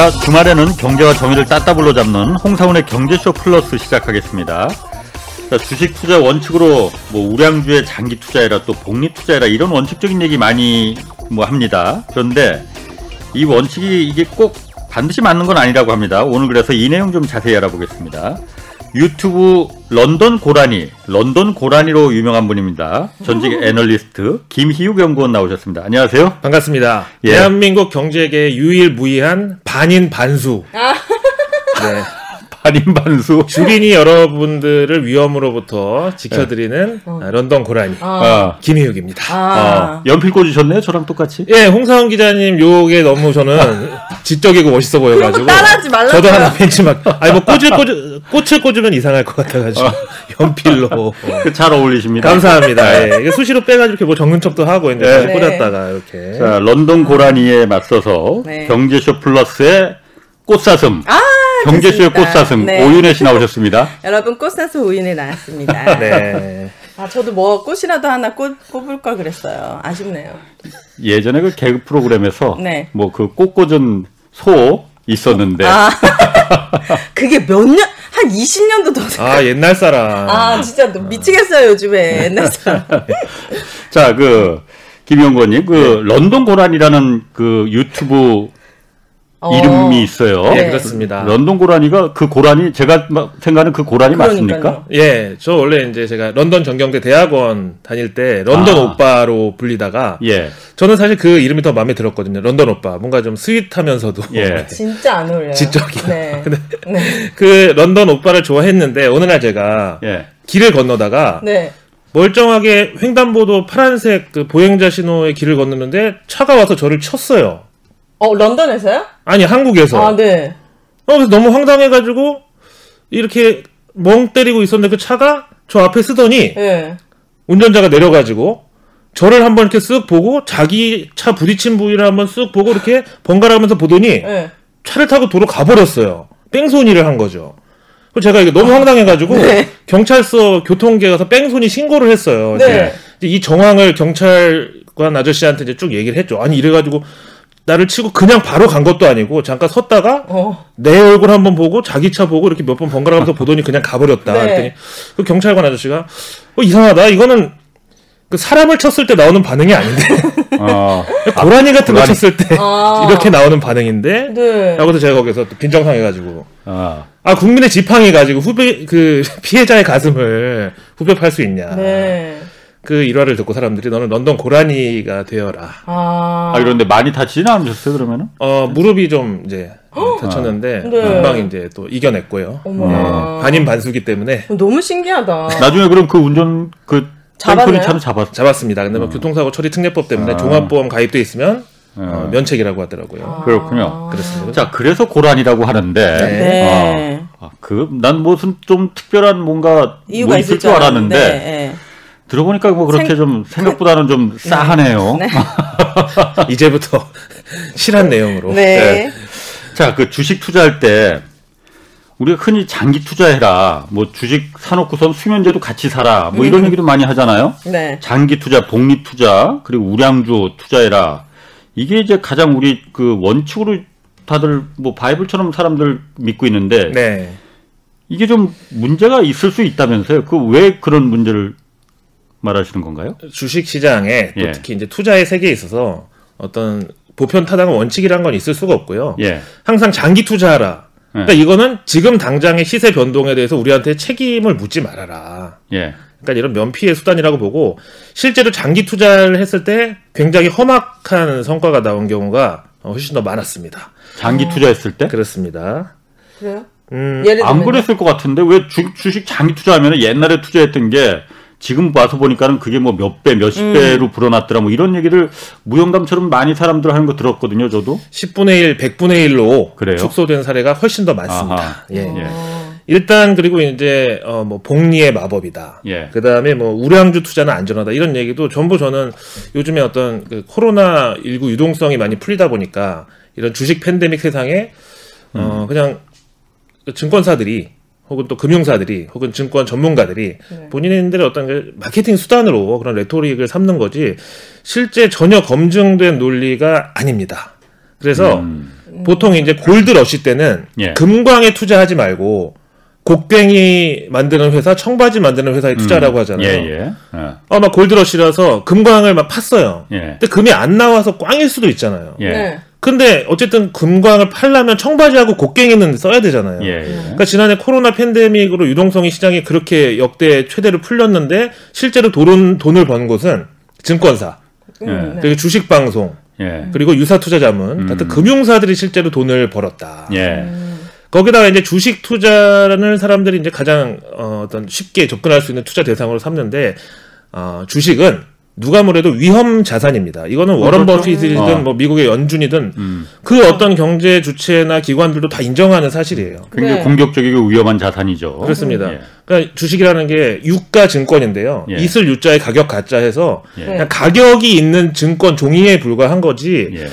안녕하십니까. 주말에는 경제와 정의를 따따블로 잡는 홍사훈의 경제쇼 플러스 시작하겠습니다. 자, 주식 투자 원칙으로 뭐 우량주의 장기 투자해라 또 복리 투자해라 이런 원칙적인 얘기 많이 뭐 합니다. 그런데 이 원칙이 이게 꼭 반드시 맞는 건 아니라고 합니다. 오늘 그래서 이 내용 좀 자세히 알아보겠습니다. 유튜브 런던 고라니, 런던 고라니로 유명한 분입니다. 전직 애널리스트 김희욱 연구원 나오셨습니다. 안녕하세요. 반갑습니다. 예. 대한민국 경제계 유일무이한 반인 반수. 아. 네. 반인반수. 주린이 여러분들을 위험으로부터 지켜드리는 아, 런던 고라니 아, 김희욱입니다. 아, 연필 꽂으셨네요. 저랑 똑같이. 예, 홍사원 기자님 요게 너무 저는 지적이고 멋있어 보여가지고. 따라하지 말라고요. 저도 하나 벤치막. 아니 뭐 꽂을 꽂을 꽃을 꽂으면 이상할 것 같아가지고 연필로. 그잘 어울리십니다. 감사합니다. 예. 이게 수시로 빼가지고 이렇게 뭐 적는 척도 하고 이제 다시 네. 꽂았다가 이렇게. 자, 런던 고라니에 맞서서 네. 경제쇼 플러스의 꽃사슴. 아, 경제쇼의. 꽃사슴 네. 오윤혜 씨 나오셨습니다. 여러분 꽃사슴 오윤에 나왔습니다. 네. 아 저도 뭐 꽃이라도 하나 꽂, 꼽을 걸 그랬어요. 아쉽네요. 예전에 그 개그 프로그램에서 네. 뭐그 꽃꽂은 소 있었는데 아 그게 몇 년? 한 20년도 더 돼. 아 옛날 사람. 아 진짜 너 미치겠어요 요즘에 옛날 사람. 자, 그 김영권님 그 네. 런던 고라니라는 그 유튜브 어. 이름이 있어요. 네, 네. 그렇습니다. 런던 고라니가 그 고라니 제가 막 생각하는 그 고라니 맞습니까? 그러니까요. 예, 저 원래 이제 제가 런던 정경대 대학원 다닐 때 런던 아. 오빠로 불리다가 예. 저는 사실 그 이름이 더 마음에 들었거든요. 런던 오빠. 뭔가 좀 sweet하면서도 예. 진짜 안 어울려요. 지적이야. 네. 네. 그 런던 오빠를 좋아했는데 어느 날 제가 예. 길을 건너다가 네. 멀쩡하게 횡단보도 파란색 그 보행자 신호의 길을 건너는데 차가 와서 저를 쳤어요. 어 런던에서요? 아니 한국에서. 아 네. 어, 그래서 너무 황당해가지고 이렇게 멍 때리고 있었는데 그 차가 저 앞에 쓰더니 네. 운전자가 내려가지고 저를 한번 이렇게 쓱 보고 자기 차 부딪힌 부위를 한번 쓱 보고 이렇게 번갈아 가면서 보더니 네. 차를 타고 도로 가버렸어요. 뺑소니를 한 거죠. 그래서 제가 이게 너무 황당해가지고 네. 경찰서 교통계 가서 뺑소니 신고를 했어요. 네. 이제 이 정황을 경찰관 아저씨한테 이제 쭉 얘기를 했죠. 아니 이래가지고 나를 치고 그냥 바로 간 것도 아니고 잠깐 섰다가 어. 내 얼굴 한번 보고 자기 차 보고 이렇게 몇 번 번갈아가면서 보더니 그냥 가버렸다. 네. 그랬더니 그 경찰관 아저씨가 어 이상하다. 이거는 그 사람을 쳤을 때 나오는 반응이 아닌데 어. 고라니 같은 거 고라니. 쳤을 때 아. 이렇게 나오는 반응인데. 네. 라고서 제가 거기서 또 빈정상 해가지고 아. 아 국민의 지팡이 가지고 후배 그 피해자의 가슴을 후벼 팔 수 있냐. 네. 그 일화를 듣고 사람들이 너는 런던 고라니가 되어라. 아. 아, 그런데 많이 다치지는 않으셨어요, 그러면은? 어 무릎이 좀 이제 다쳤는데 네. 금방 이제 또 이겨냈고요. 네, 반인 반수기 때문에 너무 신기하다. 나중에 그럼 그 운전, 그, 잡았나요? 잡았, 잡았습니다. 근데 뭐 교통사고 처리 특례법 때문에 아. 종합보험 가입돼 있으면 어. 어, 면책이라고 하더라고요. 그렇군요. 그렇습니다. 자, 그래서 고란이라고 하는데, 아. 네. 아, 아, 그, 난 무슨 좀 특별한 뭔가 이유가 뭐 있을 있을 줄 알았는데, 네. 들어보니까 뭐 그렇게 생- 좀 생각보다는 좀 싸하네요. 네. 이제부터 실한 내용으로. 네. 자, 그 주식 투자할 때, 우리가 흔히 장기 투자해라, 뭐 주식 사놓고선 수면제도 같이 사라, 뭐 음. 이런 얘기도 많이 하잖아요. 네. 장기 투자, 복리 투자, 그리고 우량주 투자해라. 이게 이제 가장 우리 그 원칙으로 다들 뭐 바이블처럼 사람들 믿고 있는데 네. 이게 좀 문제가 있을 수 있다면서요? 그 왜 그런 문제를 말하시는 건가요? 주식 시장에 또 예. 특히 이제 투자의 세계에 있어서 어떤 보편 타당한 원칙이란 건 있을 수가 없고요. 예. 항상 장기 투자하라. 그러니까 이거는 지금 당장의 시세 변동에 대해서 우리한테 책임을 묻지 말아라. 예. 그러니까 이런 면피의 수단이라고 보고 실제로 장기 투자를 했을 때 굉장히 험악한 성과가 나온 경우가 훨씬 더 많았습니다. 장기 투자했을 때? 그렇습니다. 그래요? 음, 예를 안 들면 그랬을 것 같은데 왜 주, 주식 장기 투자하면 옛날에 투자했던 게 지금 와서 보니까는 그게 뭐 몇 배, 몇십 음. 배로 불어났더라 뭐 이런 얘기를 무용담처럼 많이 사람들 하는 거 들었거든요, 저도. 10분의 1, 100분의 1로 그래요? 축소된 사례가 훨씬 더 많습니다. 아하. 예. 예. 어. 일단 그리고 이제 어 뭐 복리의 마법이다. 예. 그다음에 뭐 우량주 투자는 안전하다 이런 얘기도 전부 저는 요즘에 어떤 그 코로나 19 유동성이 많이 풀리다 보니까 이런 주식 팬데믹 세상에 음. 어 그냥 그 증권사들이 혹은 또 금융사들이 혹은 증권 전문가들이 네. 본인들의 어떤 그 마케팅 수단으로 그런 레토릭을 삼는 거지 실제 전혀 검증된 논리가 아닙니다. 그래서 음. 보통 이제 골드 러시 때는 예. 금광에 투자하지 말고 곡괭이 만드는 회사, 청바지 만드는 회사에 투자라고 하잖아요. 예, 예. 어. 어, 막 골드러시라서 금광을 막 팠어요. 예. 근데 금이 안 나와서 꽝일 수도 있잖아요. 예. 네. 근데 어쨌든 금광을 팔려면 청바지하고 곡괭이는 써야 되잖아요. 예. 예. 그러니까 지난해 코로나 팬데믹으로 유동성이 시장이 그렇게 역대 최대로 풀렸는데 실제로 돈, 돈을 번 곳은 증권사, 예. 음, 네. 그리고 주식 방송, 예. 그리고 유사 투자자문 같은 금융사들이 실제로 돈을 벌었다. 예. 거기다가 이제 주식 투자라는 사람들이 이제 가장 어, 어떤 쉽게 접근할 수 있는 투자 대상으로 삼는데 어, 주식은 누가 뭐래도 위험 자산입니다. 이거는 워런 그렇죠. 버핏이든 어. 뭐 미국의 연준이든 음. 그 어떤 경제 주체나 기관들도 다 인정하는 사실이에요. 굉장히 네. 공격적이고 위험한 자산이죠. 그렇습니다. 예. 그러니까 주식이라는 게 유가 증권인데요. 예. 있을 유자의 가격 가짜해서 예. 그냥 가격이 있는 증권 종이에 불과한 거지. 예.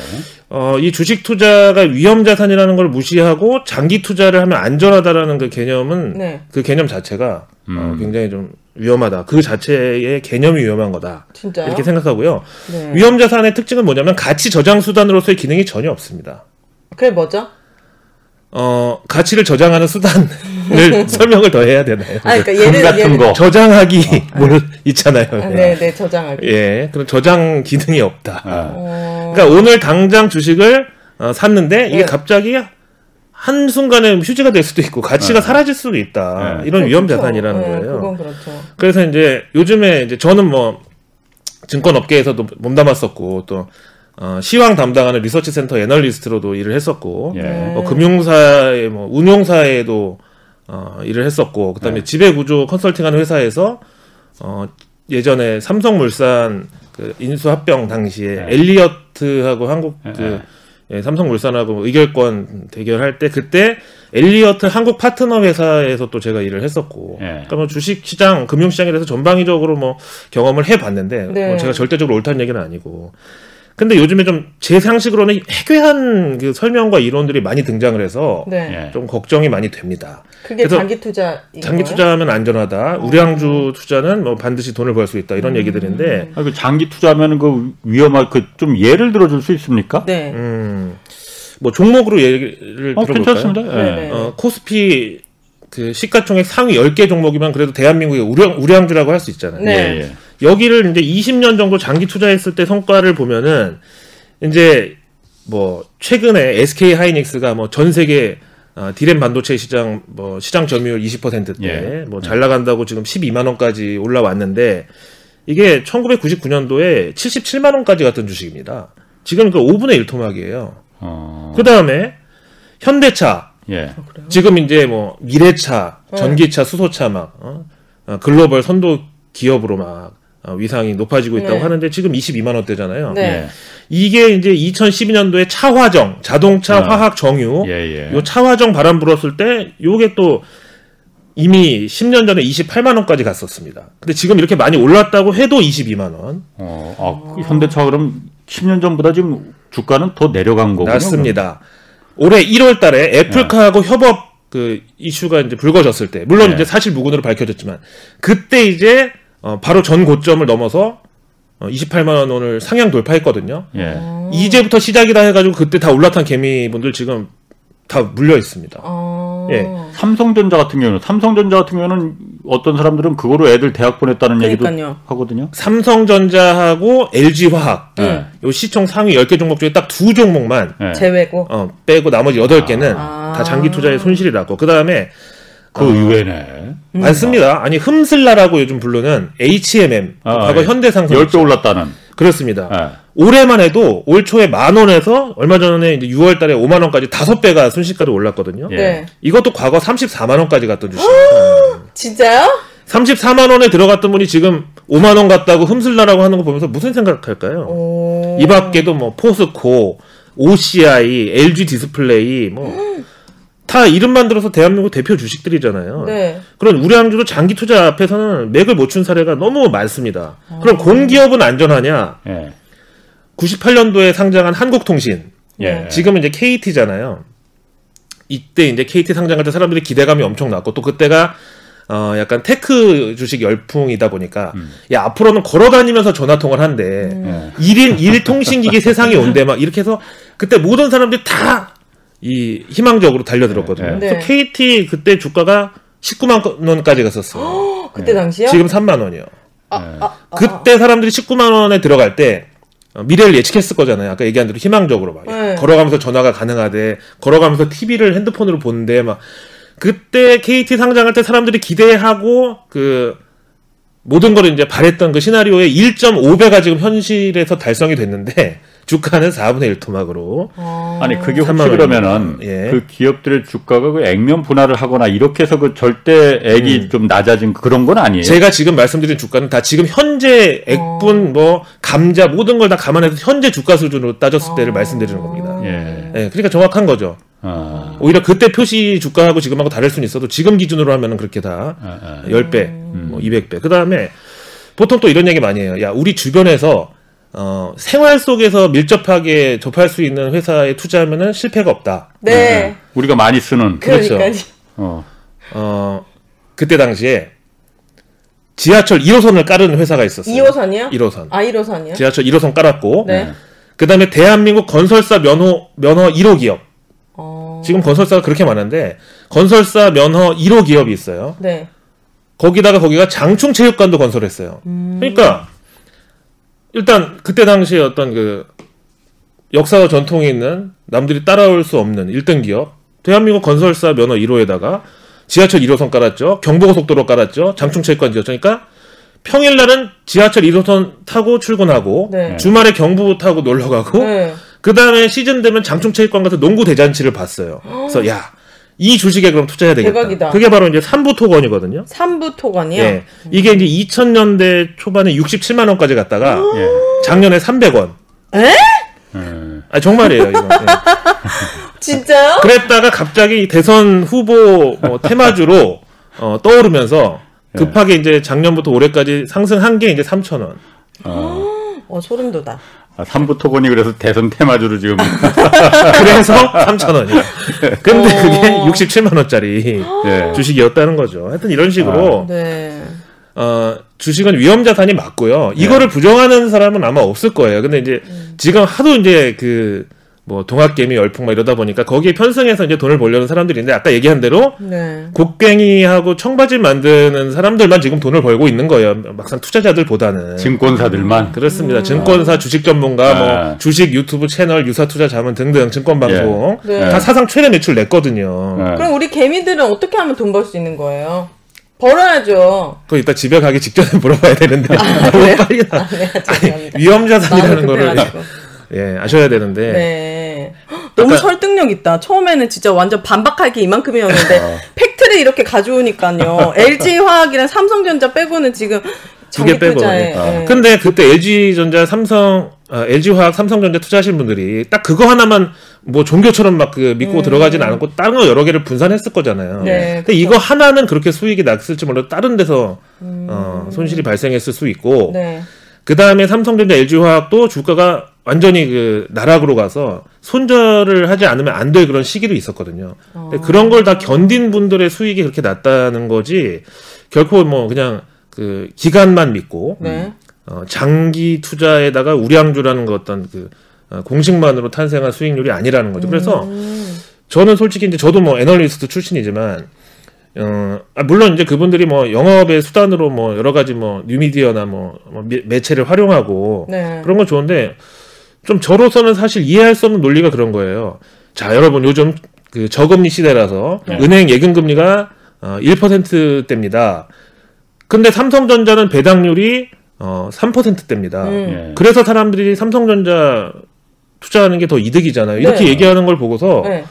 어, 이 주식 투자가 위험 자산이라는 걸 무시하고 장기 투자를 하면 안전하다라는 그 개념은 네. 그 개념 자체가 어, 음. 굉장히 좀 위험하다. 그 자체의 개념이 위험한 거다. 진짜요? 이렇게 생각하고요. 네. 위험 자산의 특징은 뭐냐면 가치 저장 수단으로서의 기능이 전혀 없습니다. 그게 뭐죠? 어, 가치를 저장하는 수단을 설명을 더 해야 되나요? 아, 그러니까 금 예를 같은 예를 거. 저장하기 뭐 있잖아요. 아, 네, 네, 저장하기. 예, 그런 저장 기능이 없다. 아. 어, 그러니까 오늘 당장 주식을 어, 샀는데 이게 네. 갑자기 한 순간에 휴지가 될 수도 있고 가치가 네. 사라질 수도 있다. 네. 이런 위험 그렇죠. 자산이라는 네, 거예요. 그건 그렇죠. 그래서 이제 요즘에 이제 저는 뭐 증권 업계에서도 몸담았었고 또 어, 시황 담당하는 리서치 센터 애널리스트로도 일을 했었고 예. 뭐 금융사에 뭐 운용사에도 어, 일을 했었고 그다음에 네. 지배 구조 컨설팅하는 회사에서 어, 예전에 삼성물산 그 인수 합병 당시에 네. 엘리어트하고 한국 네. 그 예, 삼성물산하고 의결권 대결할 때 그때 엘리어트 한국 파트너 회사에서 또 제가 일을 했었고 예. 그러니까 뭐 주식 시장 금융 시장에 대해서 전방위적으로 뭐 경험을 해 봤는데 네. 뭐 제가 절대적으로 옳다는 얘기는 아니고 근데 요즘에 좀 제 상식으로는 해괴한 그 설명과 이론들이 많이 등장을 해서 네. 예. 좀 걱정이 많이 됩니다. 그게 그래서 장기 투자. 장기 투자하면 안전하다. 우량주 투자는 뭐 반드시 돈을 벌 수 있다. 이런 얘기들인데 아, 그 장기 투자하면 그 위험할 그 좀 예를 들어줄 수 있습니까? 네. 음. 뭐 종목으로 얘기를 어, 들어볼까요? 괜찮습니다. 예. 네네. 어, 코스피 그 시가총액 상위 10개 종목이면 그래도 대한민국의 우량, 우량주라고 할 수 있잖아요. 네. 예, 예. 여기를 이제 20년 정도 장기 투자했을 때 성과를 보면은 이제 뭐 최근에 SK 하이닉스가 뭐 전 세계 어, 디램 반도체 시장 뭐 시장 점유율 20%대 예. 뭐잘 나간다고 지금 12만 원까지 올라왔는데 이게 1999년도에 77만 원까지 갔던 주식입니다. 지금 그 5분의 1 토막이에요. 어, 그 다음에 현대차 예. 지금 이제 뭐 미래차, 전기차, 수소차 막 어? 어, 글로벌 선도 기업으로 막 어, 위상이 높아지고 있다고 네. 하는데 지금 22만 원대잖아요. 네. 예. 이게 이제 2012년도에 차화정, 자동차, 아. 화학, 정유, 예, 예. 요 차화정 바람 불었을 때 요게 또 이미 10년 전에 28만 원까지 갔었습니다. 근데 지금 이렇게 많이 올랐다고 해도 22만 원. 어, 아, 그 현대차 그럼 10년 전보다 지금 주가는 더 내려간 거군요. 맞습니다. 올해 1월 달에 애플카하고 협업 그 이슈가 이제 불거졌을 때, 물론 네. 이제 사실 무근으로 밝혀졌지만, 그때 이제 어, 바로 전 고점을 넘어서 어, 28만 원을 상향 돌파했거든요. 예. 이제부터 시작이다 해가지고 그때 다 올라탄 개미분들 지금 다 물려 있습니다. 어. 예. 삼성전자 같은 경우는 삼성전자 같은 경우는 어떤 사람들은 그거로 애들 대학 보냈다는 얘기도 그러니까요. 하거든요. 삼성전자하고 LG화학 네. 요 시총 상위 10개 종목 중에 딱 두 종목만 예. 제외고. 어, 빼고 나머지 8개는 아. 다 장기 투자의 손실이라고. 그다음에 그 의외네. 많습니다. 아니 흠슬라라고 요즘 부르는 HMM 아, 과거 예. 현대상선 10배 올랐다는. 그렇습니다. 예. 올해만 해도 올 초에 만 원에서 얼마 전에 이제 6월 달에 5만 원까지 다섯 배가 순식간에 올랐거든요. 예. 네. 이것도 과거 34만 원까지 갔던 주식. 진짜요? 34만 원에 들어갔던 분이 지금 5만 원 갔다고 흠슬라라고 하는 거 보면서 무슨 생각할까요? 오. 이 밖에도 뭐 포스코, OCI, LG 디스플레이 뭐 다 이름만 들어서 대한민국 대표 주식들이잖아요. 네. 그런 우량주도 장기 투자 앞에서는 맥을 못 춘 사례가 너무 많습니다. 그럼 공기업은 안전하냐? 예. 98년도에 상장한 한국통신. 예. 지금은 이제 KT잖아요. 이때 이제 KT 상장할 때 사람들이 기대감이 엄청 났고 또 그때가 어 약간 tech 주식 열풍이다 보니까 야 앞으로는 걸어다니면서 전화 통화를 한대. 예. 일인일 통신기기 세상이 온대 막 이렇게 해서 그때 모든 사람들이 다 이 희망적으로 달려들었거든요. 네. 네. 그래서 KT 그때 주가가 19만 원까지 갔었어요. 그때 당시요? 지금 3만 원이요. 아, 아, 아, 그때 사람들이 19만 원에 들어갈 때 어, 미래를 예측했을 거잖아요. 아까 얘기한 대로 희망적으로 막 네. 걸어가면서 전화가 가능하대, 걸어가면서 TV를 핸드폰으로 보는데 막 그때 KT 상장할 때 사람들이 기대하고 그 모든 걸 이제 바랬던 그 시나리오의 1.5배가 지금 현실에서 달성이 됐는데 주가는 4분의 1 토막으로 어. 아니 그게 혹시 3만 그러면은 예. 그 기업들의 주가가 그 액면 분할을 하거나 이렇게 해서 그 절대 액이 좀 낮아진 그런 건 아니에요. 음. 제가 지금 말씀드린 주가는 다 지금 현재 액분 뭐 감자 모든 걸 다 감안해서 현재 주가 수준으로 따졌을 때를 말씀드리는 겁니다. 예. 예, 그러니까 정확한 거죠. 아, 오히려 그때 표시 주가하고 지금하고 다를 수는 있어도 지금 기준으로 하면은 그렇게 다 아, 아. 10배, 뭐 200배. 그 다음에 보통 또 이런 얘기 많이 해요. 야, 우리 주변에서 어, 생활 속에서 밀접하게 접할 수 있는 회사에 투자하면은 실패가 없다. 네. 우리가 많이 쓰는 그렇죠. 어. 어, 그때 당시에 지하철 1호선을 깔은 회사가 있었어요. 2호선이요? 1호선. 아 1호선이요? 지하철 1호선 깔았고, 네. 그 다음에 대한민국 건설사 면허, 면허 1호 기업. 어. 지금 건설사가 그렇게 많은데, 건설사 면허 1호 기업이 있어요. 네. 거기다가 거기가 장충체육관도 건설했어요. 그러니까 일단 그때 당시에 어떤 그 역사와 전통이 있는 남들이 따라올 수 없는 1등 기업 대한민국 건설사 면허 1호에다가 지하철 1호선 깔았죠. 경부고속도로 깔았죠. 장충체육관 지었죠. 그러니까 평일날은 지하철 1호선 타고 출근하고 네. 주말에 경부 타고 놀러 가고 네. 그 다음에 시즌 되면 장충체육관 가서 농구 대잔치를 봤어요. 그래서 야, 이 주식에 그럼 투자해야 되겠다. 대박이다. 그게 바로 이제 삼부토건이거든요. 삼부 토건이요? 예. 이게 이제 2000년대 초반에 67만 원까지 갔다가 예. 작년에 300원. 에? 음. 아 정말이에요, 이거. 예. 진짜요? 그랬다가 갑자기 대선 후보 뭐 테마주로 어, 떠오르면서 급하게 이제 작년부터 올해까지 상승한 게 이제 3,000원. 어 소름 돋아. 아, 삼부 토건이 그래서 대선 테마주로 지금 그래서 3,000원이에요. 근데 어. 그게 67만 원짜리 예. 주식이었다는 거죠. 하여튼 이런 식으로 네. 어, 주식은 위험 자산이 맞고요. 이거를 부정하는 사람은 아마 없을 거예요. 근데 이제 지금 하도 이제 그 뭐 동학개미 열풍 막 이러다 보니까 거기에 편승해서 이제 돈을 벌려는 사람들이 있는데 아까 얘기한 대로 네. 곡괭이하고 청바지 만드는 사람들만 지금 돈을 벌고 있는 거예요. 막상 투자자들보다는. 증권사들만 그렇습니다. 증권사, 주식 전문가, 아. 뭐 주식 유튜브 채널, 유사 투자 자문 등등 증권 방송 예. 네. 다 사상 최대 매출 냈거든요. 예. 그럼 우리 개미들은 어떻게 하면 돈 벌 수 있는 거예요? 벌어야죠. 그거 이따 집에 가기 직전에 물어봐야 되는데 너무 빨리 나. 아, 네, 죄송합니다. 위험 자산이라는 마음이 거를. 예 아셔야 되는데 네. 헉, 너무 아까- 설득력 있다. 처음에는 진짜 완전 반박할 게 이만큼이었는데 어. 팩트를 이렇게 가져오니까요. LG 화학이랑 삼성전자 빼고는 지금 두 개 빼고. 장기투자에, 예. 예. 근데 그때 LG전자, 삼성, 아, LG화학, 삼성전자 투자하신 분들이 딱 그거 하나만 뭐 종교처럼 막 그 믿고 들어가진 않았고 다른 거 여러 개를 분산했을 거잖아요. 음. 네, 근데 이거 하나는 그렇게 수익이 났을지 몰라도 다른 데서 어, 손실이 발생했을 수 있고 음. 네. 그 다음에 삼성전자, LG화학도 주가가 완전히 그 나락으로 가서 손절을 하지 않으면 안 될 그런 시기도 있었거든요. 근데 그런 걸 다 견딘 분들의 수익이 그렇게 났다는 거지 결코 뭐 그냥 그 기간만 믿고 네. 어, 장기 투자에다가 우량주라는 그 어떤 그 어, 공식만으로 탄생한 수익률이 아니라는 거죠. 그래서 음. 저는 솔직히 이제 저도 뭐 애널리스트 출신이지만 어, 아, 물론 이제 그분들이 뭐 영업의 수단으로 뭐 여러 가지 뭐 뉴미디어나 뭐, 뭐 매- 매체를 활용하고 네. 그런 건 좋은데 좀 저로서는 사실 이해할 수 없는 논리가 그런 거예요. 자, 여러분 요즘 그 저금리 시대라서 네. 은행 예금 금리가 어, 1%대입니다. 근데 삼성전자는 배당률이 어, 3%대입니다. 음. 예. 그래서 사람들이 삼성전자 투자하는 게 더 이득이잖아요. 이렇게 네. 얘기하는 걸 보고서 네.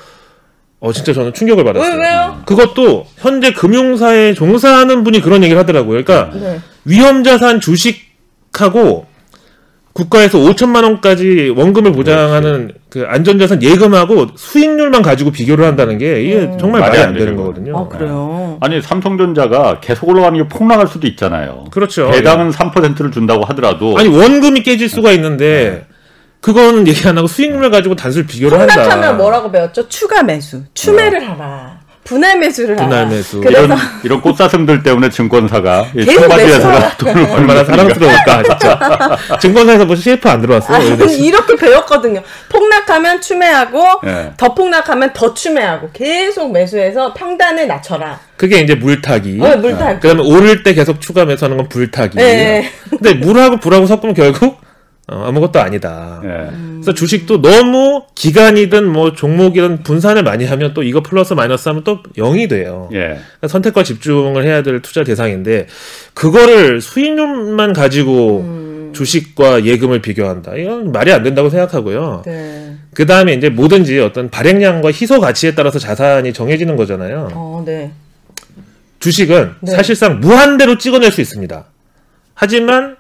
어 진짜 저는 충격을 왜, 받았어요. 왜요? 그것도 현재 금융사에 종사하는 분이 그런 얘기를 하더라고요. 그러니까 네. 위험 자산 주식하고 국가에서 5천만 원까지 원금을 보장하는 그 안전자산 예금하고 수익률만 가지고 비교를 한다는 게 이게 정말 말이 안 안 되는 거거든요. 아, 그래요? 아니 삼성전자가 계속 올라가는 게 폭락할 수도 있잖아요. 그렇죠. 배당은 3%를 준다고 하더라도 아니 원금이 깨질 수가 있는데 그거는 얘기 안 하고 수익률 가지고 단순 비교를 한다. 폭락하면 뭐라고 배웠죠? 추가 매수. 추매를 하라. 분할 매수를 분할. 매수. 그래서 이런 이런 꽃사슴들 때문에 증권사가 매수하라. 돈을 얼마나. 사랑스러울까 진짜. 증권사에서 뭐 CF 안 들어왔어? 아니, 이런 식. 이렇게 배웠거든요. 폭락하면 추매하고 예. 더 폭락하면 더 추매하고 계속 매수해서 평단을 낮춰라. 그게 이제 물타기. 어, 물타기. 그다음에 오를 때 계속 추가 매수하는 건 불타기. 네. 근데 물하고 불하고 섞으면 결국 어, 아무것도 아니다. 예. 그래서 주식도 너무 기간이든 뭐 종목이든 분산을 많이 하면 또 이거 플러스 마이너스 하면 또 0이 돼요. 예. 그러니까 선택과 집중을 해야 될 투자 대상인데 그거를 수익률만 가지고 음. 주식과 예금을 비교한다. 이건 말이 안 된다고 생각하고요. 네. 그 다음에 이제 뭐든지 어떤 발행량과 희소 가치에 따라서 자산이 정해지는 거잖아요. 어, 네. 주식은 네. 사실상 무한대로 찍어낼 수 있습니다. 하지만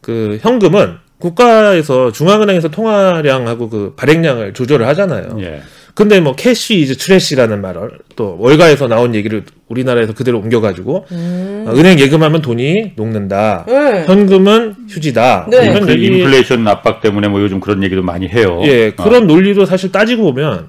그 현금은 국가에서 중앙은행에서 통화량하고 그 발행량을 조절을 하잖아요. 예. 근데 뭐 cash is trash라는 말을 또 월가에서 나온 얘기를 우리나라에서 그대로 옮겨가지고 음. 어, 은행 예금하면 돈이 녹는다. 네. 현금은 휴지다. 네. 이런 그 얘기, 인플레이션 압박 때문에 뭐 요즘 그런 얘기도 많이 해요. 예, 어. 그런 논리도 사실 따지고 보면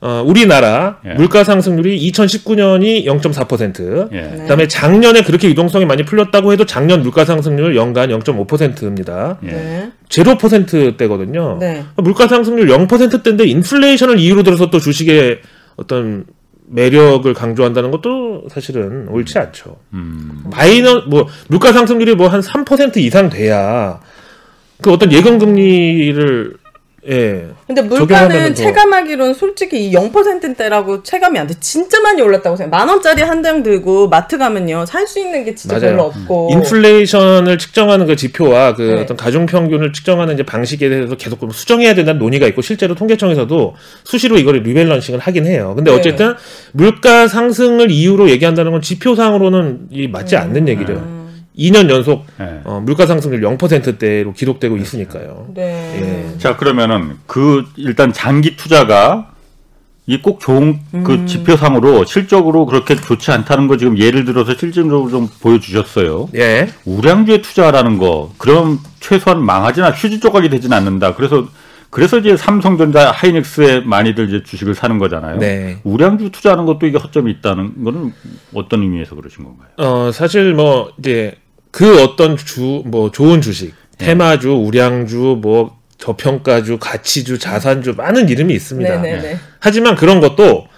어, 우리나라 예. 물가 상승률이 2019년이 0.4%, 예. 네. 그다음에 작년에 그렇게 유동성이 많이 풀렸다고 해도 작년 물가 상승률 연간 0.5%입니다. 예. 네. 0%대거든요. 네. 물가 상승률 0%대인데 인플레이션을 이유로 들어서 또 주식의 어떤 매력을 강조한다는 것도 사실은 옳지 않죠. 음. 마이너 뭐 물가 상승률이 뭐 한 3% 이상 돼야 그 어떤 예금 금리를 예. 근데 물가는 더- 체감하기로는 솔직히 이 0%대라고 체감이 안 돼. 진짜 많이 올랐다고 생각. 만 원짜리 한 장 들고 마트 가면요. 살 수 있는 게 진짜 맞아요. 별로 없고. 인플레이션을 측정하는 그 지표와 그 네. 어떤 가중 평균을 측정하는 이제 방식에 대해서 계속 좀 수정해야 된다는 논의가 있고 실제로 통계청에서도 수시로 이거를 리밸런싱을 하긴 해요. 근데 네. 어쨌든 물가 상승을 이유로 얘기한다는 건 지표상으로는 이 맞지 음. 않는 얘기죠. 2년 연속 예. 어, 물가 상승률 0%대로 기록되고 있으니까요. 네. 예. 자 그러면은 그 일단 장기 투자가 이 꼭 좋은 그 음. 지표상으로 실적으로 그렇게 좋지 않다는 거 지금 예를 들어서 실질적으로 좀 보여주셨어요. 예. 우량주에 투자라는 거 그럼 최소한 망하지나 휴지 조각이 되진 않는다. 그래서 그래서 이제 삼성전자 하이닉스에 많이들 이제 주식을 사는 거잖아요. 네. 우량주 투자하는 것도 이게 허점이 있다는 거는 어떤 의미에서 그러신 건가요? 어, 사실 뭐 이제 그 어떤 주 뭐 좋은 주식, 네. 테마주, 우량주, 뭐 저평가주, 가치주, 자산주 많은 이름이 있습니다. 네네네. 하지만 그런 것도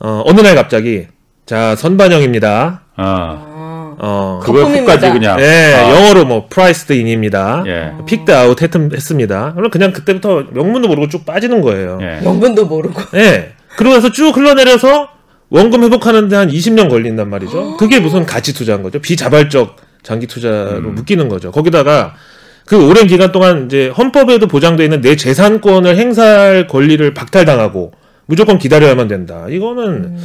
어, 어느 날 갑자기 자 선반영입니다. 아, 아. 어, 그걸. 끝까지 그냥. 예, 아, 영어로 뭐 priced in입니다. 예. peaked out 했습니다. 그럼 그냥 그때부터 영문도 모르고 쭉 빠지는 거예요. 예. 명분도 모르고. 예. 그러면서 쭉 흘러내려서 원금 회복하는데 한 20년 걸린단 말이죠. 그게 무슨 가치 투자인 거죠. 비자발적 장기 투자로 묶이는 거죠. 거기다가 그 오랜 기간 동안 이제 헌법에도 보장되어 있는 내 재산권을 행사할 권리를 박탈당하고 무조건 기다려야만 된다. 이거는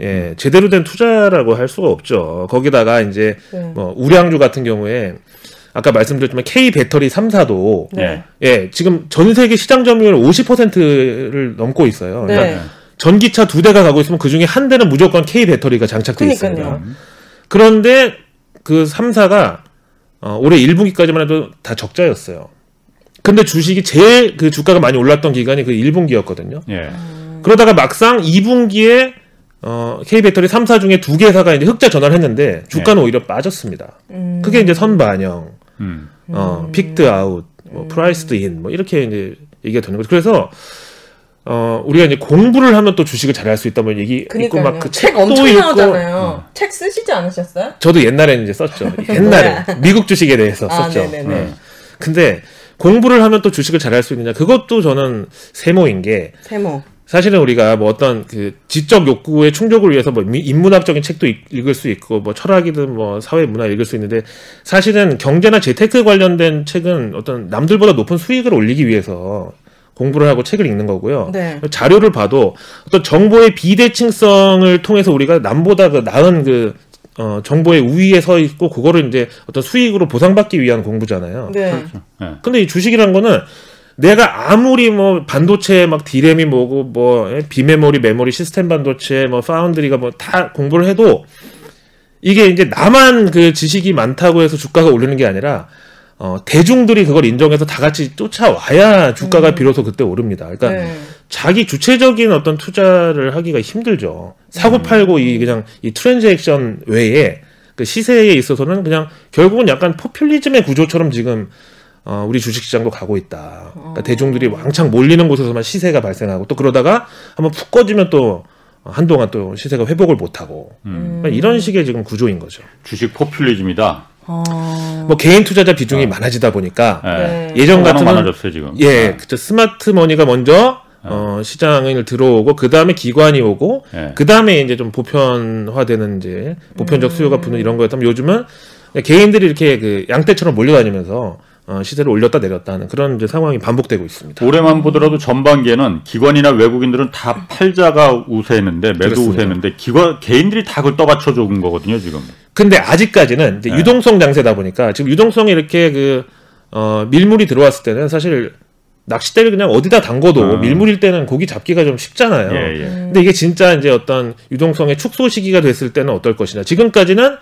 예, 제대로 된 투자라고 할 수가 없죠. 거기다가 이제 네. 뭐 우량주 같은 경우에 아까 말씀드렸지만 K 배터리 3사도 예. 예, 지금 전 세계 시장 점유율 50%를 넘고 있어요. 네. 그러니까 전기차 두 대가 가고 있으면 그 중에 한 대는 무조건 K 배터리가 장착돼 있습니다. 그런데 그 3사가 어, 올해 1분기까지만 해도 다 적자였어요. 근데 주식이 제일 그 주가가 많이 올랐던 기간이 그 1분기였거든요. 예. 그러다가 막상 2분기에 어, K 배터리 3사 중에 두 개사가 이제 흑자 전환을 했는데 주가는 오히려 빠졌습니다. 그게 이제 선반영, 음. 어, peaked out, 뭐 priced in, 뭐 이렇게 이제 얘기가 되는 거죠. 그래서 어, 우리가 이제 공부를 하면 또 주식을 잘할 수 있다면 얘기 있고 그니까요. 막그 책 엄청 읽고 나오잖아요. 책 쓰시지 않으셨어요? 저도 옛날에는 이제 썼죠. 옛날에 미국 주식에 대해서 아, 썼죠. 네네네. 네. 근데 공부를 하면 또 주식을 잘할 수 있느냐? 그것도 저는 세모인 게 세모. 사실은 우리가 뭐 어떤 그 지적 욕구의 충족을 위해서 뭐 미- 인문학적인 책도 읽- 읽을 수 있고 뭐 철학이든 뭐 사회 문화 읽을 수 있는데 사실은 경제나 재테크 관련된 책은 어떤 남들보다 높은 수익을 올리기 위해서 공부를 하고 책을 읽는 거고요. 네. 자료를 봐도 어떤 정보의 비대칭성을 통해서 우리가 남보다 그 나은 그 어, 정보의 우위에 서 있고 그거를 이제 어떤 수익으로 보상받기 위한 공부잖아요. 네. 예. 근데 이 주식이란 거는 내가 아무리 뭐 반도체 막 디램이 뭐고 뭐 예, 비메모리 메모리 시스템 반도체 뭐 파운드리가 뭐 다 공부를 해도 이게 이제 나만 그 지식이 많다고 해서 주가가 오르는 게 아니라 어 대중들이 그걸 인정해서 다 같이 쫓아와야 주가가 비로소 그때 오릅니다. 그러니까 네. 자기 주체적인 어떤 투자를 하기가 힘들죠. 사고 팔고 이 그냥 이 트랜잭션 외에 그 시세에 있어서는 그냥 결국은 약간 포퓰리즘의 구조처럼 지금 어, 우리 주식시장도 가고 있다. 그러니까 대중들이 왕창 몰리는 곳에서만 시세가 발생하고 또 그러다가 한번 푹 꺼지면 또 한동안 또 시세가 회복을 못하고 그러니까 이런 식의 지금 구조인 거죠. 주식 포퓰리즘이다. 어. 뭐 개인 투자자 비중이 많아지다 보니까 예. 네. 예전 워낙 같으면 많아졌어요 지금. 예, 네. 그쵸. smart money가 먼저 어, 시장을 들어오고 그 다음에 기관이 오고 예. 그 다음에 이제 좀 보편화되는 이제 보편적 수요가 붙는 이런 거였다면 요즘은 개인들이 이렇게 그 양떼처럼 몰려다니면서 어, 시세를 올렸다 내렸다 하는 그런 이제 상황이 반복되고 있습니다. 올해만 보더라도 전반기에는 기관이나 외국인들은 다 팔자가 우세했는데 매도 그렇습니다. 우세했는데 기관 개인들이 다 그걸 떠받쳐 준 거거든요 지금. 근데 아직까지는 이제 네. 유동성 장세다 보니까 지금 유동성이 이렇게 그 어, 밀물이 들어왔을 때는 사실 낚싯대를 그냥 어디다 담궈도 음. 밀물일 때는 고기 잡기가 좀 쉽잖아요. 예, 예. 근데 이게 진짜 이제 어떤 유동성의 축소 시기가 됐을 때는 어떨 것이냐. 지금까지는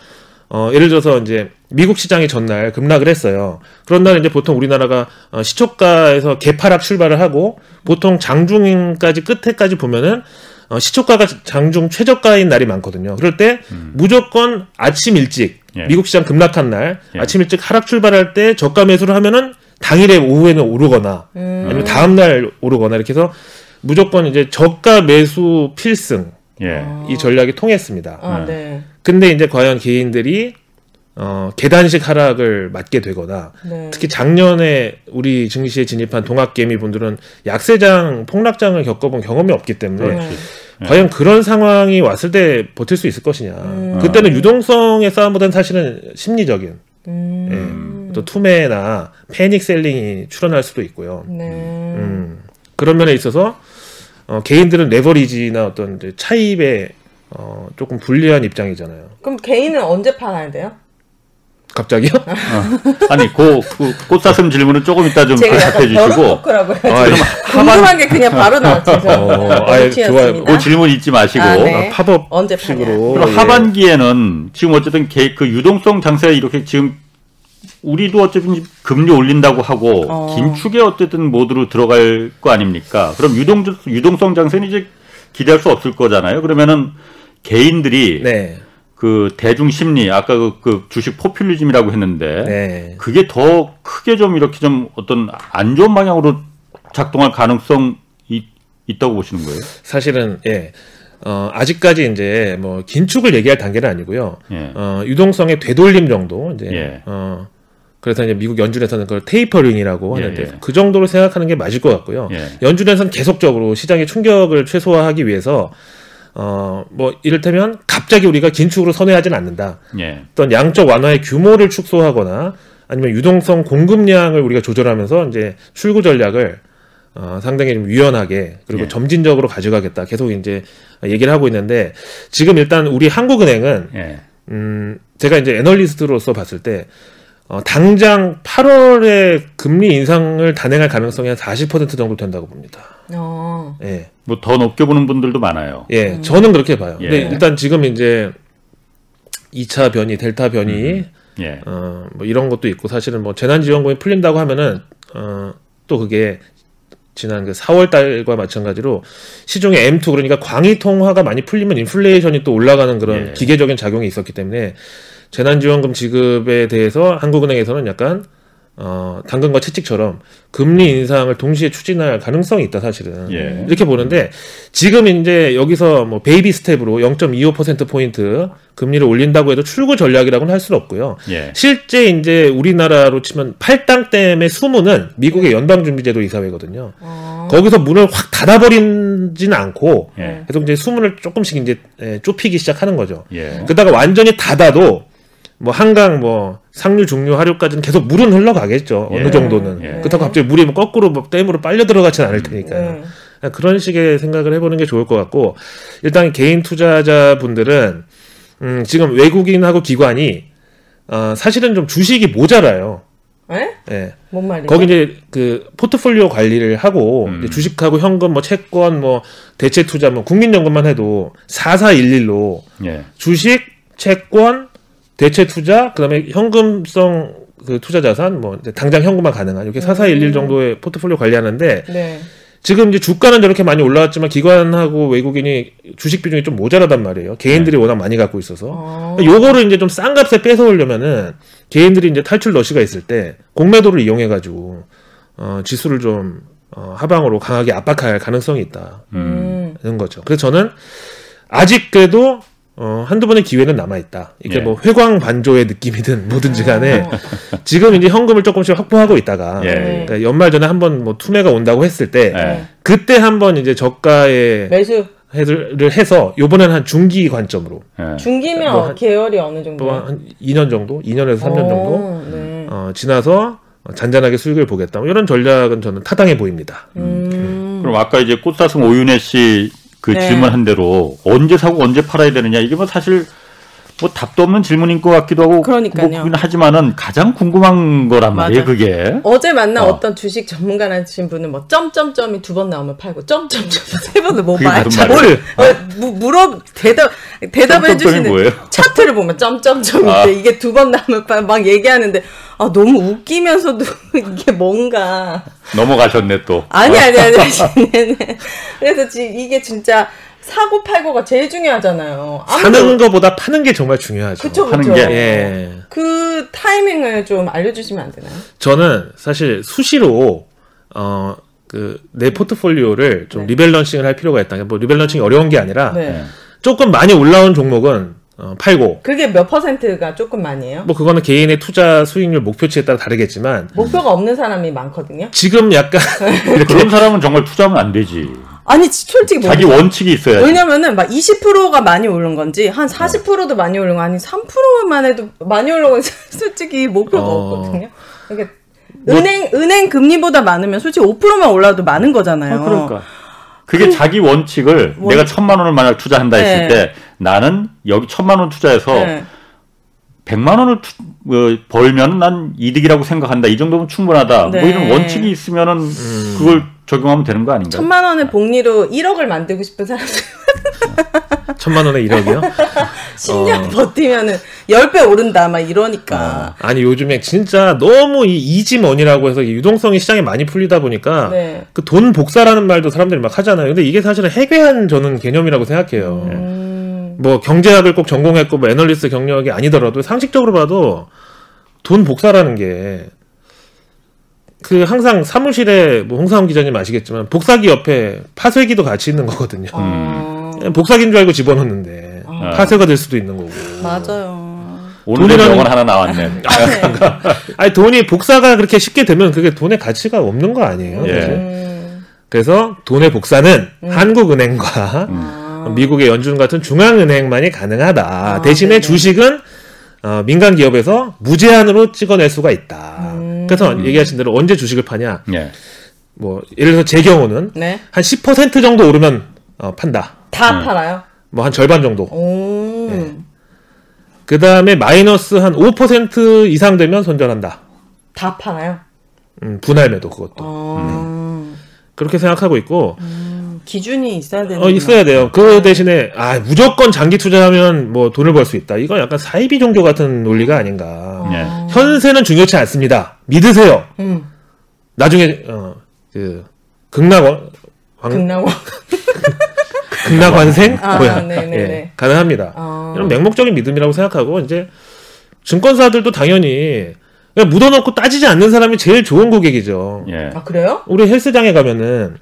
어, 예를 들어서 이제 미국 시장이 전날 급락을 했어요. 그런 날 이제 보통 우리나라가 어, 시초가에서 개파락 출발을 하고 보통 장중까지 끝에까지 보면은 어, 시초가가 장중 최저가인 날이 많거든요. 그럴 때 무조건 아침 일찍 예. 미국 시장 급락한 날 예. 아침 일찍 하락 출발할 때 저가 매수를 하면은 당일에 오후에는 오르거나 아니면 다음 날 오르거나 이렇게 해서 무조건 이제 저가 매수 필승 예. 이 전략이 통했습니다. 아, 네. 근데 이제 과연 개인들이 어, 계단식 하락을 맞게 되거나 네. 특히 작년에 우리 증시에 진입한 동학개미 분들은 약세장 폭락장을 겪어본 경험이 없기 때문에. 예. 과연 그런 상황이 왔을 때 버틸 수 있을 것이냐. 음. 그때는 유동성의 싸움보다는 사실은 심리적인 음. 예, 또 투매나 패닉 셀링이 출현할 수도 있고요. 네. 음, 그런 면에 있어서 어, 개인들은 레버리지나 어떤 이제 차입에 어, 조금 불리한 입장이잖아요. 그럼 개인은 언제 팔아야 돼요? 갑자기요? 아니 그, 그 꽃사슴 질문은 조금 이따 좀 대답해 약간 주시고. 아, 예. 궁금한 게 그냥 바로 나왔죠. 어, 아예 좋아요. 그 질문 잊지 마시고 아, 네. 아, 팝업 언제 식으로 그럼 예. 하반기에는 지금 어쨌든 개- 그 유동성 장세가 이렇게 지금 우리도 어쨌든 금리 올린다고 하고 어. 긴축에 어쨌든 모드로 들어갈 거 아닙니까? 그럼 유동 유동성 장세는 이제 기대할 수 없을 거잖아요. 그러면은 개인들이 네, 그 대중 심리 아까 그, 그 주식 포퓰리즘이라고 했는데 네. 그게 더 크게 좀 이렇게 좀 어떤 안 좋은 방향으로 작동할 가능성 이 있다고 보시는 거예요? 사실은 예. 어, 아직까지 이제 뭐 긴축을 얘기할 단계는 아니고요. 예. 어, 유동성의 되돌림 정도 이제 예. 어, 그래서 이제 미국 연준에서는 그걸 테이퍼링이라고 예, 하는데 예. 그 정도로 생각하는 게 맞을 것 같고요. 예. 연준에서는 계속적으로 시장의 충격을 최소화하기 위해서 어, 뭐 이를테면 갑자기 우리가 긴축으로 선회하진 않는다. 예. 어떤 양적 완화의 규모를 축소하거나 아니면 유동성 공급량을 우리가 조절하면서 이제 출구 전략을 어, 상당히 좀 유연하게 그리고 예. 점진적으로 가져가겠다. 계속 이제 얘기를 하고 있는데 지금 일단 우리 한국은행은 예. 음, 제가 이제 애널리스트로서 봤을 때 어, 당장 8월에 금리 인상을 단행할 가능성이 한 40% 정도 된다고 봅니다. 어. 예. 뭐 더 높게 보는 분들도 많아요. 예, 저는 그렇게 봐요. 예. 근데 일단 지금 이제 2차 변이, 델타 변이, 예. 어, 뭐 이런 것도 있고 사실은 뭐 재난지원금이 풀린다고 하면은 어, 또 그게 지난 그 4월 달과 마찬가지로 시중에 M2 그러니까 광의 통화가 많이 풀리면 인플레이션이 또 올라가는 그런 예. 기계적인 작용이 있었기 때문에 재난지원금 지급에 대해서 한국은행에서는 약간 어, 당근과 채찍처럼 금리 인상을 동시에 추진할 가능성이 있다 사실은 예. 이렇게 보는데 지금 이제 여기서 뭐 baby step으로 0.25% 포인트 금리를 올린다고 해도 출구 전략이라고는 할 수는 없고요. 예. 실제 이제 우리나라로 치면 팔당 댐의 수문은 미국의 연방준비제도 이사회거든요. 어. 거기서 문을 확 닫아버리지는 않고 예. 계속 이제 수문을 조금씩 이제 예, 좁히기 시작하는 거죠. 예. 그러다가 완전히 닫아도 뭐 한강 뭐 상류 중류 하류까지는 계속 물은 흘러가겠죠 예. 어느 정도는 예. 그렇다고 갑자기 물이 뭐 거꾸로 뭐 댐으로 빨려 들어가지는 않을 테니까요 네. 그런 식의 생각을 해보는 게 좋을 것 같고 일단 개인 투자자분들은 음, 지금 외국인하고 기관이 어, 사실은 좀 주식이 모자라요. 에? 예. 뭔 말이죠? 거기 이제 그 포트폴리오 관리를 하고 음. 이제 주식하고 현금 뭐 채권 뭐 대체 투자 뭐 국민연금만 해도 4411로 예. 주식, 채권, 대체 투자, 그다음에 현금성 그 투자 자산 뭐 이제 당장 현금화 가능한 이렇게 4411 정도의 포트폴리오 관리하는데 네. 지금 이제 주가는 저렇게 많이 올라왔지만 기관하고 외국인이 주식 비중이 좀 모자라단 말이에요. 개인들이 워낙 많이 갖고 있어서. 어. 요거를 이제 좀 싼 값에 뺏어오려면은 개인들이 이제 탈출 러시가 있을 때 공매도를 이용해 가지고 어 지수를 좀 어, 하방으로 강하게 압박할 가능성이 있다. 음. 는 거죠. 그래서 저는 아직 그래도 어, 한두 번의 기회는 남아있다. 이게 예. 뭐 회광 반조의 느낌이든 뭐든지 간에 어. 지금 이제 현금을 조금씩 확보하고 있다가 예. 그러니까 연말 전에 한번 뭐 투매가 온다고 했을 때 예. 그때 한번 이제 저가에 매수 를 해서 요번에는 한 중기 관점으로 예. 중기면 뭐 한- 계열이 어느 정도? 뭐한 2년 정도, 2년에서 3년 정도 네. 어, 지나서 잔잔하게 수익을 보겠다. 뭐 이런 전략은 저는 타당해 보입니다. 음. 그럼 아까 이제 꽃사슴 오윤혜 씨 그 네. 질문한 대로 언제 사고 언제 팔아야 되느냐 이게 뭐 사실 뭐 답도 없는 질문인 것 같기도 하고 그러니까요. 뭐 하지만은 가장 궁금한 거란 말이에요. 그게 어제 만난 어. 어. 떤 주식 전문가라신 분은 뭐 점점점이 두 번 나오면 팔고 점점점 세 번을 뭐 그게 말. 무슨 뭘? 어, 무- 물어 대답 대답해 점점점이 주시는 뭐예요? 차트를 보면 점점점인데 아. 이게 두 번 나오면 팔- 막 얘기하는데 아 너무 웃기면서도 이게 뭔가 넘어가셨네 또 아니 아니 아니 네네. 그래서 지, 이게 진짜 사고 팔고가 제일 중요하잖아요. 아무도- 사는 거보다 파는 게 정말 중요하죠. 그쵸 그쵸. 게. 예. 그 타이밍을 좀 알려주시면 안 되나요? 저는 사실 수시로 어 그 내 포트폴리오를 좀 네. rebalancing을 할 필요가 있다. 뭐 rebalancing이 어려운 게 아니라 네. 예. 조금 많이 올라온 종목은 어, 팔고 그게 몇 퍼센트가 조금 많이에요? 뭐 그거는 개인의 투자 수익률 목표치에 따라 다르겠지만 목표가 없는 사람이 많거든요. 지금 약간 그런 사람은 정말 투자하면 안 되지 아니 지- 솔직히 뭐 자기 원칙이 있어야지 왜냐면은 막 20%가 많이 오른 건지 한 40%도 많이 오른 거 아니 3%만 해도 많이 오른 건 솔직히 목표가 어. 없거든요. 그러니까 은행 은행 금리보다 많으면 솔직히 5%만 올라도 많은 거잖아요. 아, 그러니까 그게 자기 원칙을 원- 내가 천만 원을 만약 투자한다 네. 했을 때 나는 여기 천만 원 투자해서 네. 백만 원을 투, 어, 벌면 난 이득이라고 생각한다. 이 정도면 충분하다. 네. 뭐 이런 원칙이 있으면은 그걸 적용하면 되는 거 아닌가요? 천만 원의 복리로 1억을 만들고 싶은 사람들 천만 원에 1억이요? 10년 어. 버티면은 10배 오른다 막 이러니까. 아니 요즘에 진짜 너무 이 easy money라고 해서 이 유동성이 시장에 많이 풀리다 보니까 네. 그돈 복사라는 말도 사람들이 막 하잖아요. 근데 이게 사실은 해괴한 저는 개념이라고 생각해요. 음. 뭐 경제학을 꼭 전공했고 뭐 애널리스트 경력이 아니더라도 상식적으로 봐도 돈 복사라는 게그 항상 사무실에 뭐 홍사원 기자님 아시겠지만 복사기 옆에 파쇄기도 같이 있는 거거든요. 어. 복사기인 줄 알고 집어넣는데 아. 파쇄가 될 수도 있는 거고. 맞아요. 오늘 돈이라는- 명언 하나 나왔네. 아니 돈이 복사가 그렇게 쉽게 되면 그게 돈의 가치가 없는 거 아니에요? 예. 음. 그래서 돈의 복사는 한국은행과 아. 미국의 연준 같은 중앙은행만이 가능하다. 아, 대신에 네네. 주식은 어, 민간 기업에서 무제한으로 찍어낼 수가 있다. 음. 그래서 얘기하신 대로 언제 주식을 파냐? 예. 뭐 예를 들어서 제 경우는 네. 한10% 정도 오르면 어, 판다. 다 네. 팔아요. 뭐 한 절반 정도. 오. 네. 그 다음에 마이너스 한 5% 이상 되면 손절한다. 다 팔아요. 음, 분할 매도 그것도. 어. 그렇게 생각하고 있고 음, 기준이 있어야 되는 어, 있어야 돼요. 그 대신에 아 무조건 장기 투자하면 뭐 돈을 벌 수 있다. 이건 약간 사이비 종교 같은 논리가 아닌가. 예. 현세는 중요치 않습니다. 믿으세요. 음. 나중에 어그 극락원 왕, 극락원. 극락환생 아, 뭐야 네네네. 예, 가능합니다. 어. 이런 맹목적인 믿음이라고 생각하고 이제 증권사들도 당연히 그냥 묻어놓고 따지지 않는 사람이 제일 좋은 고객이죠. 예. 아 그래요? 우리 헬스장에 가면은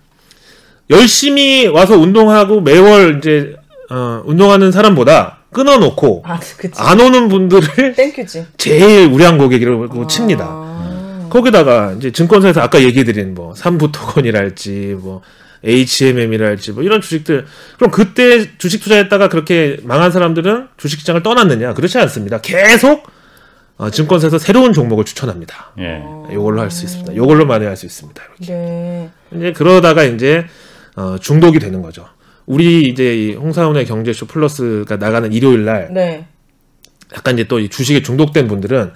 열심히 와서 운동하고 매월 이제 어, 운동하는 사람보다 끊어놓고 아 그치. 안 오는 분들을 땡큐지. 제일 우량 고객이라고 칩니다. 아. 거기다가 이제 증권사에서 아까 얘기드린 뭐 삼부토건이랄지 뭐 HMM이랄지 뭐 이런 주식들 그럼 그때 주식 투자했다가 그렇게 망한 사람들은 주식시장을 떠났느냐 그렇지 않습니다. 계속 어, 증권사에서 새로운 종목을 추천합니다. 예. 요걸로 할 수 있습니다. 요걸로만 할수 있습니다. 이렇게. 네. 이제 그러다가 이제 어, 중독이 되는 거죠. 우리 이제 이 홍사운의 경제쇼 플러스가 나가는 일요일 날 네. 약간 이제 또이 주식에 중독된 분들은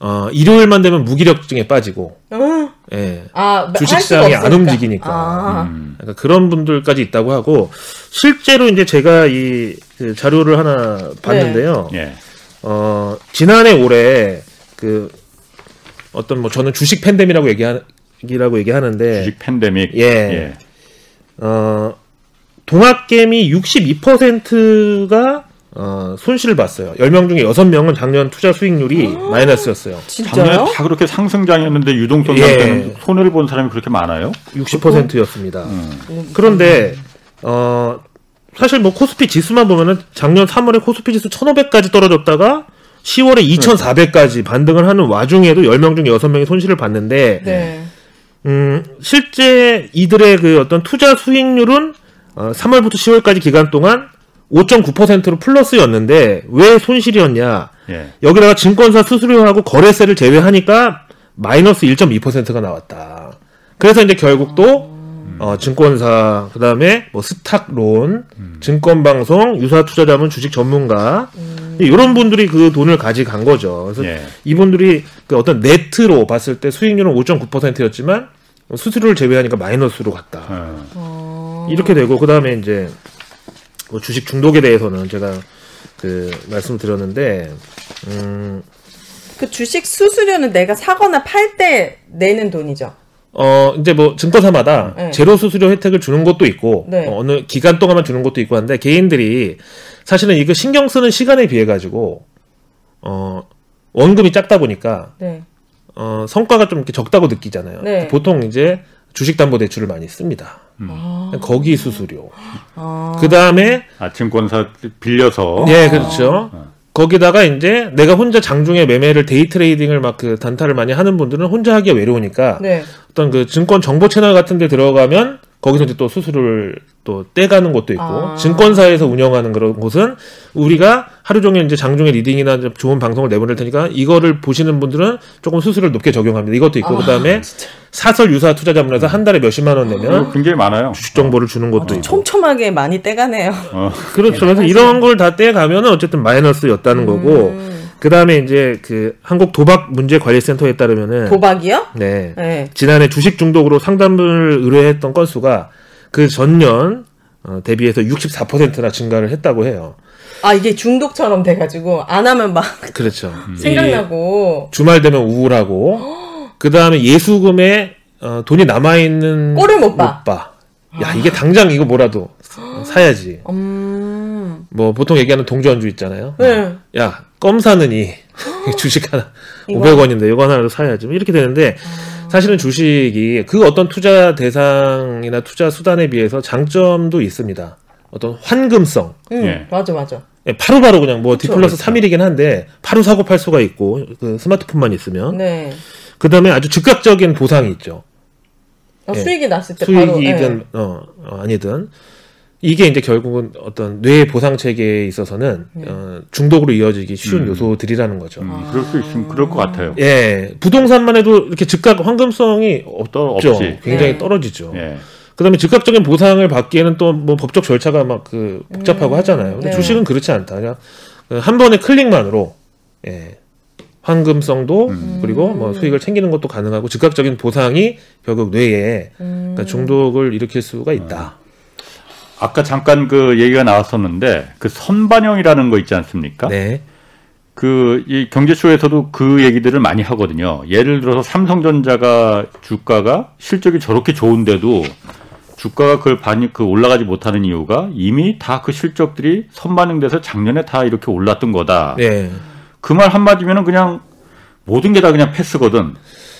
어, 일요일만 되면 무기력증에 빠지고 음. 예. 아 주식시장이 안. 움직이니까. 아. 음. 약간 그런 분들까지 있다고 하고 실제로 이제 제가 이 그 자료를 하나 봤는데요. 예. 어, 지난해 올해 그 어떤 뭐 저는 주식 팬데믹이라고 얘기하 팬데믹이라고 얘기하는데 주식 팬데믹. 예. 어, 동학개미 62%가 어, 손실을 봤어요. 10명 중에 6명은 작년 투자 수익률이 마이너스였어요. 작년에 진짜요? 다 그렇게 상승장이었는데 유동성 예. 상태는 손해를 본 사람이 그렇게 많아요? 60%였습니다. 음. 그런데 어 사실 뭐 코스피 지수만 보면은 작년 3월에 코스피 지수 1,500까지 떨어졌다가 10월에 2,400까지 반등을 하는 와중에도 10명 중에 6명이 손실을 봤는데 네. 음, 실제 이들의 그 어떤 투자 수익률은 어, 3월부터 10월까지 기간 동안 5.9%로 플러스였는데 왜 손실이었냐? 예. 여기다가 증권사 수수료하고 거래세를 제외하니까 마이너스 1.2%가 나왔다. 그래서 이제 결국 또 어, 증권사 그다음에 뭐 스탁론, 증권방송, 유사투자자문 주식 전문가 이런 분들이 그 돈을 가져간 거죠. 그래서 예. 이분들이 그 어떤 네트로 봤을 때 수익률은 5.9%였지만 수수료를 제외하니까 마이너스로 갔다. 어. 이렇게 되고 그다음에 이제 뭐 주식 중독에 대해서는 제가 그 말씀을 드렸는데 음, 그 주식 수수료는 내가 사거나 팔 때 내는 돈이죠. 어 이제 뭐 증권사마다 네. 제로 수수료 혜택을 주는 것도 있고 네. 어, 어느 기간 동안만 주는 것도 있고 한데 개인들이 사실은 이거 신경 쓰는 시간에 비해 가지고 어 원금이 작다 보니까 네. 어 성과가 좀 이렇게 적다고 느끼잖아요. 네. 보통 이제 주식담보대출을 많이 씁니다. 아. 거기 수수료. 아. 그 다음에 아, 증권사 빌려서. 예, 그렇죠. 거기다가 이제 내가 혼자 장중에 매매를 day trading을 막 그 단타를 많이 하는 분들은 혼자 하기가 외로우니까 네. 어떤 그 증권 정보 채널 같은 데 들어가면 거기서 이제 또 수수료를 또 떼가는 것도 있고 아. 증권사에서 운영하는 그런 곳은 우리가 하루 종일 이제 장중에 leading이나 좋은 방송을 내보낼 테니까 이거를 보시는 분들은 조금 수수료를 높게 적용합니다. 이것도 있고 아, 그다음에 사설 유사 투자자문에서 한 달에 몇십만 원 내면 이거 굉장히 많아요. 주식 정보를 주는 것도 있고 촘촘하게 많이 떼가네요. 어. 그렇죠. 그래서 이런 걸 다 떼가면은 어쨌든 마이너스였다는 거고 음. 그 다음에 이제 그 한국 도박 문제 관리센터에 따르면은 도박이요? 네 네. 지난해 주식 중독으로 상담을 의뢰했던 건수가 그 전년 어, 대비해서 64%나 증가를 했다고 해요. 아 이게 중독처럼 돼가지고 안 하면 막 그렇죠. 음. 생각나고 이 주말 되면 우울하고 그 다음에 예수금에 어, 돈이 남아 있는 꼴을 못 봐. 야 이게 당장 이거 뭐라도 사야지. 음. 뭐 보통 얘기하는 동전주 있잖아요. 네. 야, 껌 사느니 주식 하나 이거. 500원인데 이거 하나로 사야지. 뭐 이렇게 되는데 사실은 주식이 그 어떤 투자 대상이나 투자 수단에 비해서 장점도 있습니다. 어떤 환금성. 음, 예. 맞아 맞아. 예, 바로바로 그냥 뭐 D 그쵸, 플러스 3일이긴 한데 바로 사고 팔 수가 있고 그 스마트폰만 있으면 네. 그다음에 아주 즉각적인 보상이 있죠. 어, 예. 수익이 났을 때 바로 수익이든 어, 어, 아니든 이게 이제 결국은 어떤 뇌 보상 체계에 있어서는 네. 어, 중독으로 이어지기 쉬운 음. 요소들이라는 거죠. 음, 그럴 수 있으면 그럴 것 같아요. 예, 부동산만 해도 이렇게 즉각 황금성이 떠- 없죠. 없지. 굉장히 네. 떨어지죠. 예. 그다음에 즉각적인 보상을 받기에는 또 뭐 법적 절차가 막 그 복잡하고 음, 하잖아요. 근데 네. 주식은 그렇지 않다. 그냥 그한 번의 클릭만으로 예. 황금성도 음. 그리고 뭐 수익을 챙기는 것도 가능하고 즉각적인 보상이 결국 뇌에 음. 그러니까 중독을 일으킬 수가 있다. 아까 잠깐 그 얘기가 나왔었는데 그 선반영이라는 거 있지 않습니까? 네. 그 이 경제쇼에서도 그 얘기들을 많이 하거든요. 예를 들어서 삼성전자가 주가가 실적이 저렇게 좋은데도 주가가 그걸 반이 그 올라가지 못하는 이유가 이미 다 그 실적들이 선반영돼서 작년에 다 이렇게 올랐던 거다. 네. 그 말 한마디면은 그냥 모든 게 다 그냥 패스거든.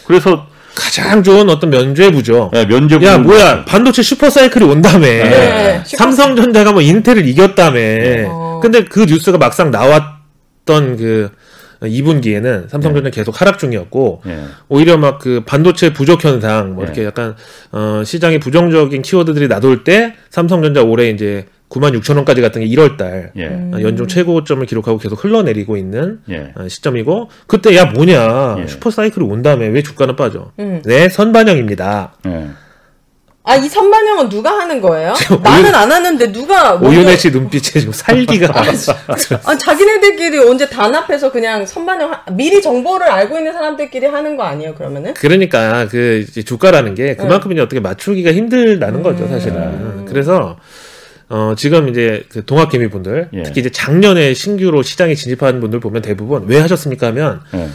그래서 가장 좋은 어떤 면죄부죠. 예, 면접 야 뭐야 반도체 super cycle이 온다며 네, 슈퍼 삼성전자가 뭐 인텔을 이겼다며 어. 근데 그 뉴스가 막상 나왔던 그 2분기에는 삼성전자 계속 하락 중이었고 예. 오히려 막 그 반도체 부족 현상 뭐 네. 이렇게 약간 어 시장에 부정적인 키워드들이 나돌 때 삼성전자 올해 이제 9만 6천 원까지 갔던 게 1월 달 예. 어, 연중 최고점을 기록하고 계속 흘러내리고 있는 예. 어, 시점이고 그때 야 뭐냐 예. super cycle이 온다며 왜 주가는 빠져 음. 네 선반영입니다 예. 아이 선반영은 누가 하는 거예요? 나는 안 하는데 누가 먼저- 오윤혜 씨 눈빛에 지금 살기가 아 자기네들끼리 언제 단합해서 그냥 선반영 하- 미리 정보를 알고 있는 사람들끼리 하는 거 아니에요 그러면은? 그러니까 그 이제 주가라는 게 그만큼 이제 어떻게 맞추기가 힘들다는 거죠 사실은 그래서 어 지금 이제 그 동학개미 분들 예. 특히 이제 작년에 신규로 시장에 진입한 분들 보면 대부분 왜 하셨습니까 하면 예.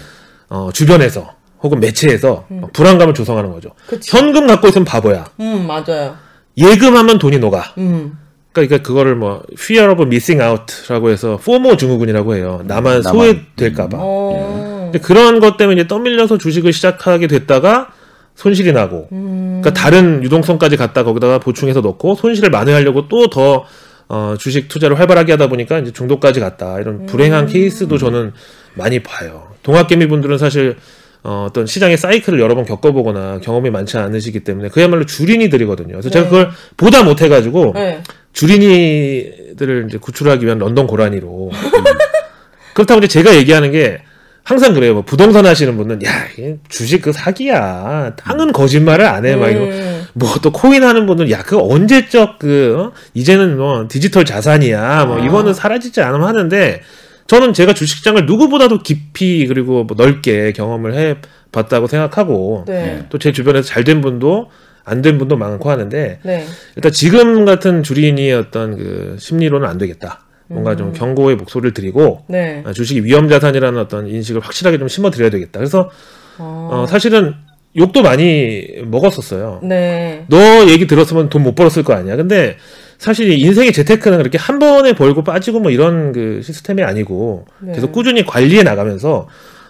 어 주변에서 혹은 매체에서 불안감을 조성하는 거죠. 그치. 현금 갖고 있으면 바보야. 음, 맞아요. 예금하면 돈이 녹아. 음. 그러니까 그거를 뭐 fear of missing out라고 해서 FOMO 증후군이라고 해요. 나만 나만. 소외될까봐. 어. 근데 그런 것 때문에 이제 떠밀려서 주식을 시작하게 됐다가 손실이 나고, 그러니까 다른 유동성까지 갖다 거기다가 보충해서 넣고 손실을 만회하려고 또더 어, 주식 투자를 활발하게 하다 보니까 이제 중독까지 갔다 이런 불행한 케이스도 저는 많이 봐요. 동학개미 분들은 사실 어, 어떤 시장의 사이클을 여러 번 겪어보거나 경험이 많지 않으시기 때문에 그야말로 주린이들이거든요. 그래서 제가 네. 그걸 보다 못해가지고 네. 주린이들을 이제 구출하기 위한 런던 고라니로. 그렇다고 이제 제가 얘기하는 게 항상 그래요. 뭐 부동산 하시는 분은 야, 주식 그 사기야. 땅은 거짓말을 안 해. 막 이러고. 음. 뭐또 코인 하는 분은 야, 그 언제적 그 어? 이제는 뭐 디지털 자산이야. 뭐 아. 이거는 사라지지 않으면 하는데 저는 제가 주식장을 누구보다도 깊이 그리고 뭐 넓게 경험을 해 봤다고 생각하고 네. 또제 주변에서 잘 된 분도 안 된 분도 많고 하는데 네. 일단 지금 같은 주린이의 어떤 그 심리로는 안 되겠다. 뭔가 좀 경고의 목소리를 드리고 네. 아, 주식이 위험 자산이라는 어떤 인식을 확실하게 좀 심어 드려야 되겠다. 그래서 어. 어, 사실은 욕도 많이 먹었었어요. 네. 너 얘기 들었으면 돈 못 벌었을 거 아니야. 근데 사실 이 인생의 재테크는 그렇게 한 번에 벌고 빠지고 뭐 이런 그 시스템이 아니고 네. 계속 꾸준히 관리해 나가면서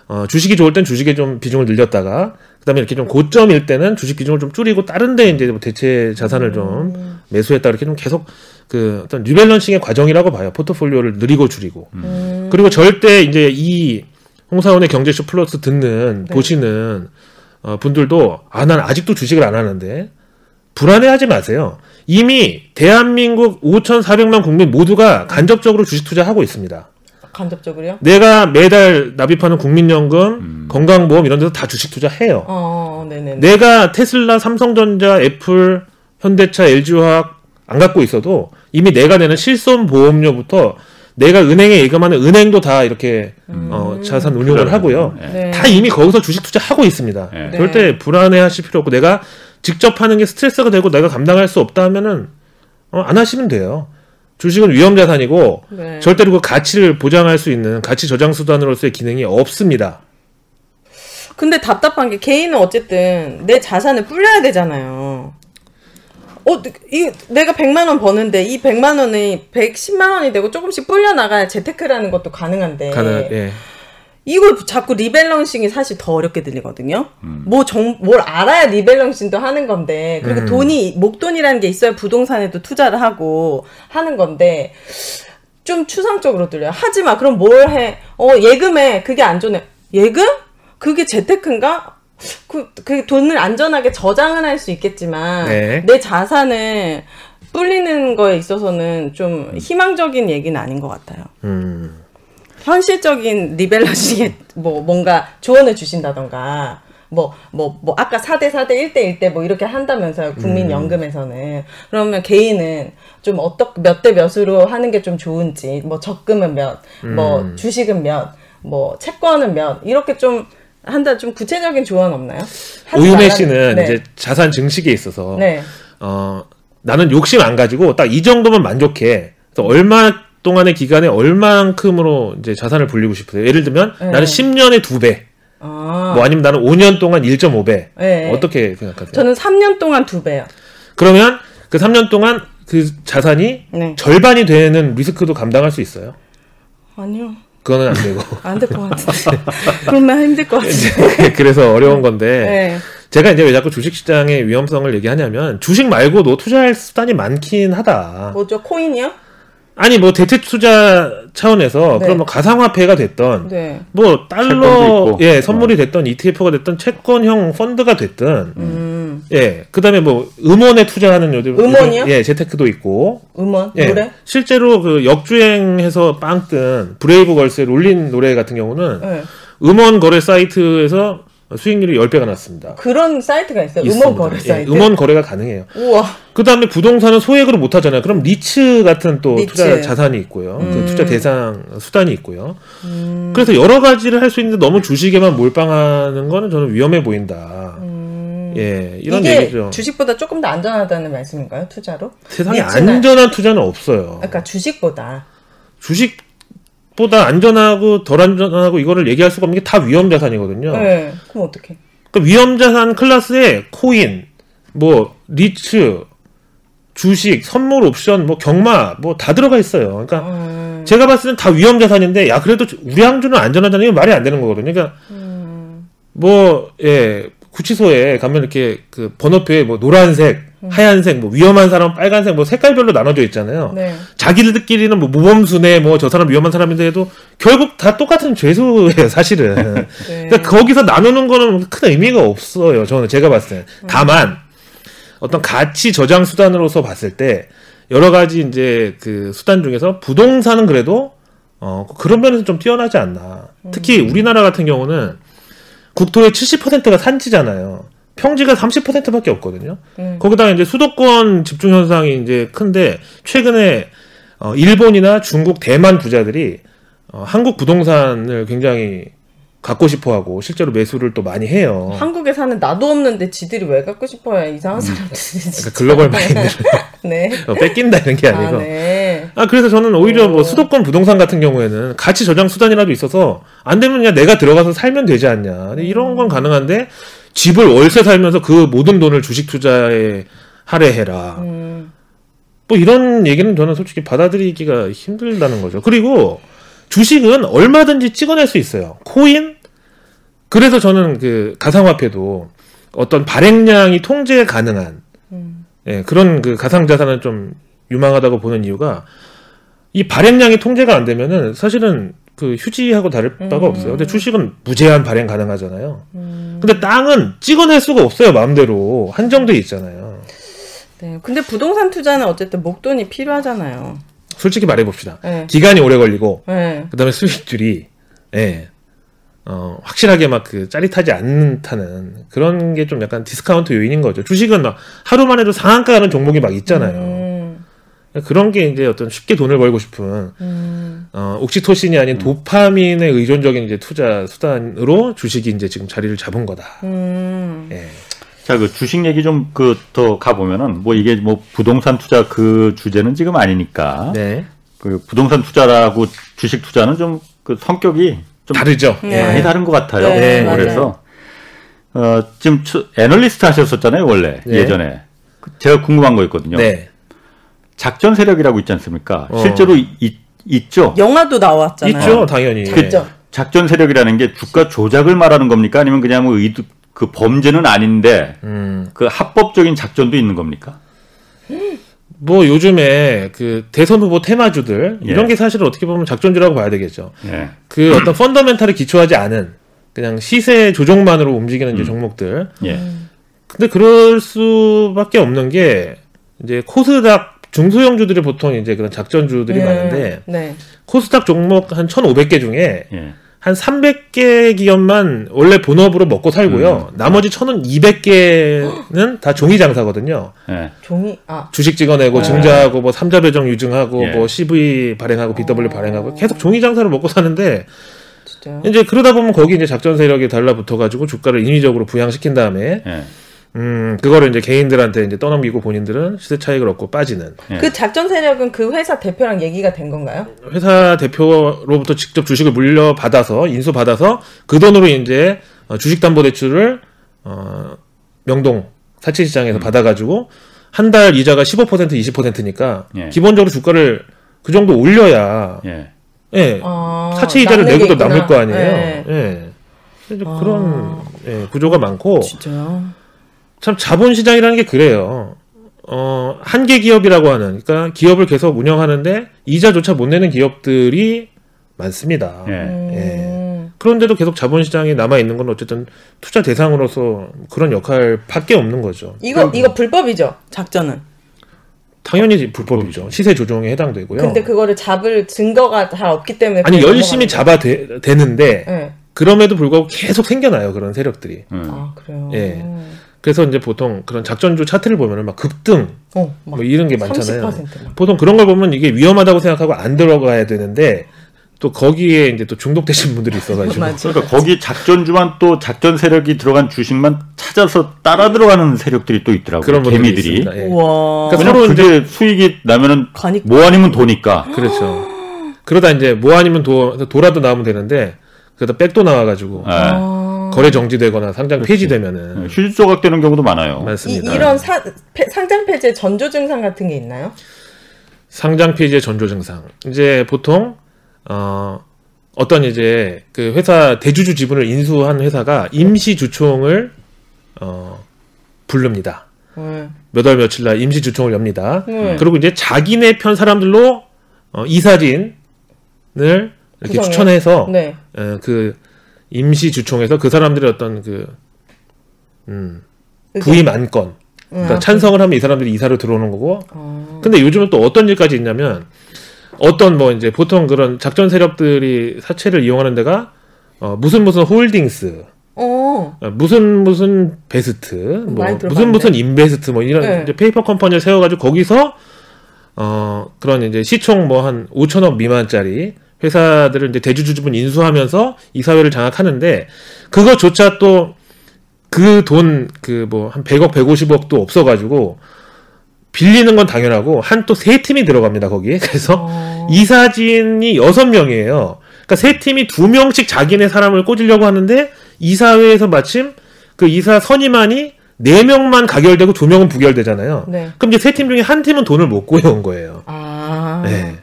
어, 주식이 좋을 땐 주식에 좀 비중을 늘렸다가 그다음에 이렇게 좀 고점일 때는 주식 비중을 좀 줄이고 다른 데 이제 뭐 대체 자산을 좀 매수했다 이렇게 좀 계속 그 어떤 리밸런싱의 과정이라고 봐요. 포트폴리오를 느리고 줄이고. 음. 그리고 절대 이제 이 홍사원의 경제쇼 플러스 듣는 네. 보시는 어, 분들도 아 난 아직도 주식을 안 하는데 불안해하지 마세요. 이미 대한민국 5,400만 국민 모두가 간접적으로 주식 투자하고 있습니다. 간접적으로요? 내가 매달 납입하는 국민연금, 건강보험 이런 데서 다 주식 투자해요. 어, 네네. 내가 테슬라, 삼성전자, 애플, 현대차, LG화학 안 갖고 있어도 이미 내가 내는 실손 보험료부터 내가 은행에 예금하는 은행도 다 이렇게 어, 자산 운용을 하고요. 네. 네. 다 이미 거기서 주식 투자하고 있습니다. 네. 절대 불안해하실 필요 없고 내가 직접 하는 게 스트레스가 되고 내가 감당할 수 없다 하면은 어, 안 하시면 돼요. 주식은 위험 자산이고 네. 절대로 그 가치를 보장할 수 있는 가치 저장 수단으로서의 기능이 없습니다. 근데 답답한 게 개인은 어쨌든 내 자산을 불려야 되잖아요. 어, 이 내가 100만 원 버는데 이 100만 원이 110만 원이 되고 조금씩 불려 나가야 재테크라는 것도 가능한데. 가능, 예. 이걸 자꾸 리밸런싱이 사실 더 어렵게 들리거든요. 음. 뭐 정, 뭘 알아야 리밸런싱도 하는 건데, 그리고 음. 돈이, 목돈이라는 게 있어야 부동산에도 투자를 하고 하는 건데, 좀 추상적으로 들려요. 하지 마. 그럼 뭘 해? 어, 예금해. 그게 안전해. 예금? 그게 재테크인가? 그, 그 돈을 안전하게 저장은 할 수 있겠지만, 네. 내 자산을 불리는 거에 있어서는 좀 희망적인 얘기는 아닌 것 같아요. 음. 현실적인 리밸런싱에 뭐 뭔가 조언을 주신다던가 뭐 뭐 뭐 아까 4대 4대 1대 1대 뭐 이렇게 한다면서요 국민연금에서는 그러면 개인은 좀 어떻게 몇대 몇으로 하는 게 좀 좋은지 뭐 적금은 몇뭐 주식은 몇 뭐 채권은 몇 이렇게 좀 한다 좀 구체적인 조언 없나요? 말라는- 씨는 네. 이제 자산 증식에 있어서 네. 어, 나는 욕심 안 가지고 딱 이 정도면 만족해. 그래서 얼마 동안의 기간에 얼만큼으로 이제 자산을 불리고 싶으세요? 예를 들면 네. 나는 10년에 2배, 아, 뭐 아니면 나는 5년 동안 1.5배. 네. 어떻게 생각하세요? 저는 3년 동안 두 배요. 그러면 그 3년 동안 그 자산이 네. 절반이 되는 리스크도 감당할 수 있어요? 아니요. 그거는 안 되고. 안 될 것 같은데. 그러면 힘들 것 같은데. 그래서 어려운 건데. 네. 제가 이제 왜 자꾸 주식시장의 위험성을 얘기하냐면 주식 말고도 투자할 수단이 많긴 하다. 뭐죠? 코인이요? 아니 뭐 대체 투자 차원에서 네. 그럼 뭐 가상화폐가 됐던 네. 뭐 달러. 예 선물이 됐던 ETF가 됐던 채권형 펀드가 됐든 음. 예 그다음에 뭐 음원에 투자하는 요즘 음원이요? 예 재테크도 있고 음원? 예 노래? 실제로 그 역주행해서 빵 뜬 브레이브 걸스의 롤린 노래 같은 경우는 네. 음원 거래 사이트에서 수익률이 10배가 났습니다. 그런 사이트가 있어요. 있습니다. 음원 거래 예, 사이트. 음원 거래가 가능해요. 우와. 그 다음에 부동산은 소액으로 못 하잖아요. 그럼 리츠 같은 또 리츠. 투자 자산이 있고요. 그 음. 투자 대상 수단이 있고요. 그래서 여러 가지를 할 수 있는데 너무 주식에만 몰빵하는 거는 저는 위험해 보인다. 예, 이런 음. 얘기죠. 주식보다 조금 더 안전하다는 말씀인가요? 투자로? 세상에 리츠는- 안전한 투자는 없어요. 그러니까 주식보다. 주식 보다 안전하고 덜 안전하고 이거를 얘기할 수가 없는 게 다 위험 자산이거든요. 네. 그럼 어떻게? 그러니까 위험 자산 클래스에 코인, 뭐 리츠, 주식, 선물 옵션, 뭐 경마 뭐 다 들어가 있어요. 그러니까 음, 제가 봤을 땐 다 위험 자산인데 야 그래도 우량주는 안전하다는 게 말이 안 되는 거거든요. 그러니까 음. 뭐 예. 구치소에 가면 이렇게 그 번호표에 뭐 노란색, 하얀색, 뭐 위험한 사람 빨간색 뭐 색깔별로 나눠져 있잖아요. 네. 자기들끼리는 뭐 모범수네 뭐저 사람 위험한 사람인데 해도 결국 다 똑같은 죄수예요 사실은. 네. 그러니까 거기서 나누는 거는 큰 의미가 없어요. 저는 제가 봤을 때. 다만 어떤 가치 저장 수단으로서 봤을 때 여러 가지 이제 그 수단 중에서 부동산은 그래도 어 그런 면에서 좀 뛰어나지 않나. 특히 우리나라 같은 경우는 국토의 70%가 산지잖아요. 평지가 30%밖에 없거든요. 음. 거기다가 이제 수도권 집중 현상이 이제 큰데 최근에 어, 일본이나 중국, 대만 부자들이 어, 한국 부동산을 굉장히 갖고 싶어하고 실제로 매수를 또 많이 해요. 한국에 사는 나도 없는데 지들이 왜 갖고 싶어요? 이상한 사람들이 진짜. 그러니까 글로벌 마인드를 네. 어, 뺏긴다 이런 게 아니고. 아, 네. 아 그래서 저는 오히려 뭐 오. 수도권 부동산 같은 경우에는 가치 저장 수단이라도 있어서 안 되면 그냥 내가 들어가서 살면 되지 않냐. 이런 건 가능한데 집을 월세 살면서 그 모든 돈을 주식 투자에 할애해라. 음. 뭐 이런 얘기는 저는 솔직히 받아들이기가 힘들다는 거죠. 그리고 주식은 얼마든지 찍어낼 수 있어요. 코인? 그래서 저는 그 가상화폐도 어떤 발행량이 통제 가능한 음. 예, 그런 그 가상자산은 좀 유망하다고 보는 이유가 이 발행량이 통제가 안 되면은 사실은 그 휴지하고 다를 바가 음. 없어요. 근데 주식은 무제한 발행 가능하잖아요. 음. 근데 땅은 찍어낼 수가 없어요. 마음대로 한정돼 있잖아요. 네. 근데 부동산 투자는 어쨌든 목돈이 필요하잖아요. 솔직히 말해봅시다. 네. 기간이 오래 걸리고 네. 그다음에 수익들이 예. 어, 확실하게 막 그 짜릿하지 않다는 그런 게 좀 약간 디스카운트 요인인 거죠. 주식은 막 하루만 해도 상한가 하는 종목이 막 있잖아요. 음. 그런 게 이제 어떤 쉽게 돈을 벌고 싶은 음. 어, 옥시토신이 아닌 도파민에 의존적인 이제 투자 수단으로 주식이 이제 지금 자리를 잡은 거다. 음. 예. 자, 그 주식 얘기 좀 그 더 가보면은 뭐 이게 뭐 부동산 투자 그 주제는 지금 아니니까 네. 그 부동산 투자라고 주식 투자는 좀 그 성격이 좀 다르죠. 네. 많이 다른 것 같아요. 네, 그래서 어, 지금 추- 애널리스트 하셨었잖아요, 원래 네. 예전에. 그 제가 궁금한 거 있거든요. 네. 작전 세력이라고 있지 않습니까? 어. 실제로 이- 있죠. 영화도 나왔잖아요. 있죠, 당연히. 그 있죠. 작전 세력이라는 게 주가 조작을 말하는 겁니까? 아니면 그냥 뭐 의도 그 범죄는 아닌데 음. 그 합법적인 작전도 있는 겁니까? 뭐 요즘에 그 대선 후보 테마주들 예. 이런 게 사실 어떻게 보면 작전주라고 봐야 되겠죠. 예. 그 어떤 펀더멘탈에 기초하지 않은 그냥 시세 조정만으로 움직이는 이제 종목들. 예. 근데 그럴 수밖에 없는 게 이제 코스닥 중소형주들이 보통 이제 그런 작전주들이 네. 많은데 네. 코스닥 종목 한 1,500개 중에 예. 한 300개 기업만 원래 본업으로 먹고 살고요. 나머지 1,200개는 다 종이 장사거든요. 예. 종이 아 주식 찍어내고 네. 증자하고 뭐 삼자 배정 유증하고 예. 뭐 CV 발행하고 BW 어. 발행하고 계속 종이 장사를 먹고 사는데 진짜요? 이제 그러다 보면 거기 이제 작전 세력이 달라붙어 가지고 주가를 인위적으로 부양시킨 다음에 예. 음 그거를 이제 개인들한테 이제 떠넘기고 본인들은 시세 차익을 얻고 빠지는 예. 그 작전 세력은 그 회사 대표랑 얘기가 된 건가요? 회사 대표로부터 직접 주식을 물려 받아서 인수 받아서 그 돈으로 이제 어, 주식담보대출을 어, 명동 사채시장에서 받아가지고 한 달 이자가 15% 20%니까 예. 기본적으로 주가를 그 정도 올려야 예. 예 아, 사채 이자를 남는 내고 게또 있구나. 남을 거 아니에요. 네. 예. 그래서 아. 그런 예, 구조가 많고 진짜요? 참 자본시장이라는 게 그래요. 어, 한계 기업이라고 하는, 그러니까 기업을 계속 운영하는데 이자조차 못 내는 기업들이 많습니다. 예. 음. 그런데도 계속 자본시장에 남아 있는 건 어쨌든 투자 대상으로서 그런 역할밖에 없는 거죠. 이거 이거 불법이죠 작전은. 당연히 불법이죠. 시세 조정에 해당되고요. 근데 그거를 잡을 증거가 잘 없기 때문에 아니, 열심히 잡아 되, 는데. 네. 그럼에도 불구하고 계속 생겨나요. 그런 세력들이. 음. 아 그래요. 예. 그래서 이제 보통 그런 작전주 차트를 보면은 막 급등, 어, 막 뭐 이런 게 많잖아요. 30% 막. 보통 그런 걸 보면 이게 위험하다고 생각하고 안 들어가야 되는데 또 거기에 이제 또 중독되신 분들이 있어가지고 맞아. 그러니까 거기 작전주만 또 작전 세력이 들어간 주식만 찾아서 따라 들어가는 세력들이 또 있더라고요. 그런 개미들이. 있습니다. 예. 우와. 그러니까 왜냐면 서로 그게 수익이 나면은 과닉- 뭐 아니면 도니까. 그렇죠. 그러다 이제 뭐 아니면 도, 도라도 나오면 되는데 그러다 백도 나와가지고 예. 아. 거래 정지되거나 상장 폐지되면은 휴지 조각 되는 경우도 많아요. 이, 맞습니다. 이런 사, 폐- 상장 폐지의 전조 증상 같은 게 있나요? 상장 폐지의 전조 증상. 이제 보통 어 어떤 이제 그 회사 대주주 지분을 인수한 회사가 임시 주총을 어 부릅니다. 네. 몇월 며칠 날 임시 주총을 엽니다. 네. 그리고 이제 자기네 편 사람들로 어, 이사진을 이렇게 구성해요? 추천해서 네. 어, 그 임시 주총에서 그 사람들의 어떤 그 음, 부임 안건 그러니까 음, 찬성을 하면 이 사람들이 이사로 들어오는 거고 어. 근데 요즘은 또 어떤 일까지 있냐면 어떤 뭐 이제 보통 그런 작전 세력들이 사채를 이용하는 데가 어, 무슨 무슨 홀딩스 어. 어, 무슨 무슨 베스트 뭐 무슨. 무슨 invest 뭐 이런 네. 이제 페이퍼 컴퍼니를 세워가지고 거기서 어 그런 이제 시총 뭐 한 5천억 미만짜리 회사들을 이제 대주주주분 인수하면서 이사회를 장악하는데 그거조차 또 그 돈 그 뭐 한 100억 150억도 없어가지고 빌리는 건 당연하고 한 또 세 팀이 들어갑니다 거기에 그래서 어. 이사진이 여섯 명이에요. 그러니까 세 팀이 두 명씩 자기네 사람을 꽂으려고 하는데 이사회에서 마침 그 이사 선임안이 네 명만 가결되고 두 명은 부결되잖아요. 네. 그럼 이제 세 팀 중에 한 팀은 돈을 못 구해온 거예요. 아. 네.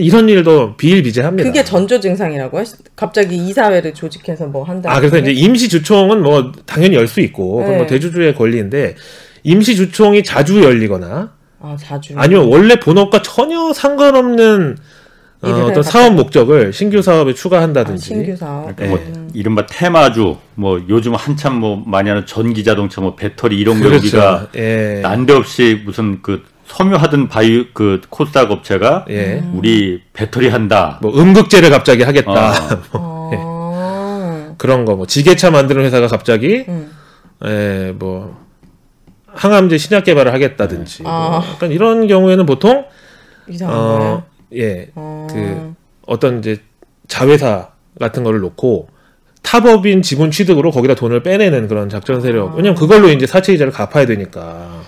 이런 일도 비일비재합니다. 그게 전조 증상이라고요? 갑자기 이사회를 조직해서 뭐 한다. 아 그래서 이제 임시 주총은 뭐 당연히 열 수 있고 뭐 네. 대주주의 권리인데 임시 주총이 자주 열리거나 아 자주. 아니면 원래 본업과 전혀 상관없는 어, 어떤. 사업 목적을 신규 사업에 아, 추가한다든지 신규 사업. 그러니까 뭐 음. 이른바 테마주, 뭐 요즘 한참 뭐 많이 하는 전기 자동차, 뭐 배터리 이런 거 우리가 예. 난데없이 무슨 그 섬유하던 바이오 그 코스닥 업체가 예. 우리 배터리 한다. 뭐 음극재를 갑자기 하겠다. 어. 어. 그런 거 뭐 지게차 만드는 회사가 갑자기 음. 예, 뭐 항암제 신약 개발을 하겠다든지 뭐 아. 약간 이런 경우에는 보통 이상한 어, 거예요. 예. 어. 그 어떤 이제 자회사 같은 거를 놓고 타법인 지분 취득으로 거기다 돈을 빼내는 그런 작전 세력. 왜냐면 그걸로 이제 사채 이자를 갚아야 되니까.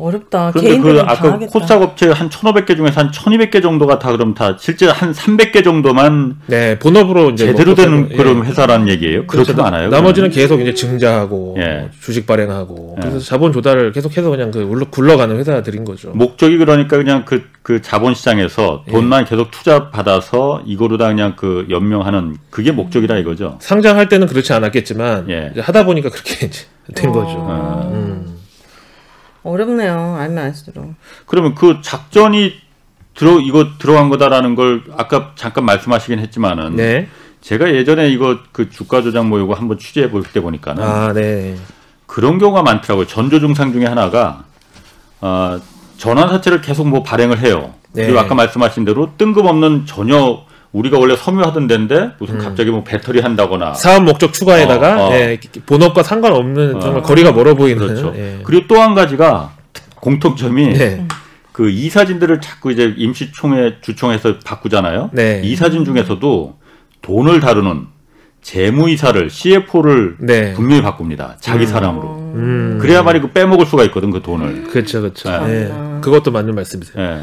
어렵다. 그런데 그 아까. 코스닥 업체 한 1,500개 중에서 한 1,200개 정도가 다 그럼 다 실제 한 300개 정도만 네, 본업으로 이제 제대로 뭐 되는 예. 그런 회사라는 얘기예요. 그렇지도 그렇죠. 않아요. 나머지는 계속 이제 증자하고 예. 뭐 주식 발행하고 예. 그래서 자본 조달을 계속해서 그냥 그 굴러가는 회사들인 거죠. 목적이 그러니까 그냥 그, 그 자본 시장에서 예. 돈만 계속 투자 받아서 이거로 다 그냥 그 연명하는 그게 목적이라 이거죠. 상장할 때는 그렇지 않았겠지만 예. 이제 하다 보니까 그렇게 이제 된 어. 거죠. 어. 음. 어렵네요. 알면 알수록. 그러면 그 작전이 들어 이거 들어간 거다라는 걸 아까 잠깐 말씀하시긴 했지만은 네. 제가 예전에 이거 그 주가 조작 모이고 한번 취재해 볼 때 보니까는 아, 네. 그런 경우가 많더라고요. 전조 증상 중에 하나가 어, 전환 사채를 계속 뭐 발행을 해요. 네. 그리고 아까 말씀하신 대로 뜬금없는 전혀 우리가 원래 섬유하던 데인데 무슨 갑자기 뭐 배터리 한다거나 사업 목적 추가에다가 어, 어. 예, 본업과 상관없는 정말 어. 거리가 멀어 보이는 그렇죠. 예. 그리고 또 한 가지가 공통점이 네. 그 이사진들을 자꾸 이제 임시총회 주총에서 바꾸잖아요. 네. 이사진 중에서도 돈을 다루는 재무이사를 CFO를 네. 분명히 바꿉니다. 자기 사람으로. 음. 그래야만이 그 빼먹을 수가 있거든 그 돈을. 그렇죠, 그렇죠. 네. 예. 그것도 맞는 말씀이세요.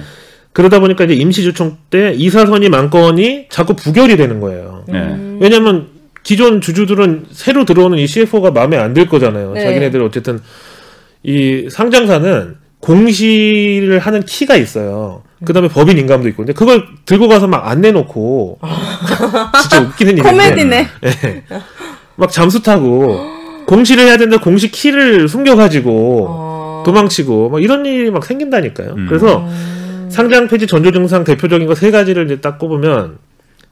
예. 그러다 보니까 이제 임시주총 때 이사선이 만건이 자꾸 부결이 되는 거예요. 예. 왜냐면 기존 주주들은 새로 들어오는 이 CFO가 마음에 안 들 거잖아요. 네. 자기네들 어쨌든 이 상장사는 공시를 하는 키가 있어요. 그 다음에 법인 인감도 있고. 근데 그걸 들고 가서 막 안 내놓고 진짜 웃기는 일인데. 코미디네. 예. 막 잠수 타고 공시를 해야 되는데 공시 키를 숨겨가지고 어. 도망치고 막 이런 일이 막 생긴다니까요. 음. 그래서 상장 폐지 전조 증상 대표적인 거 세 가지를 이제 딱 꼽으면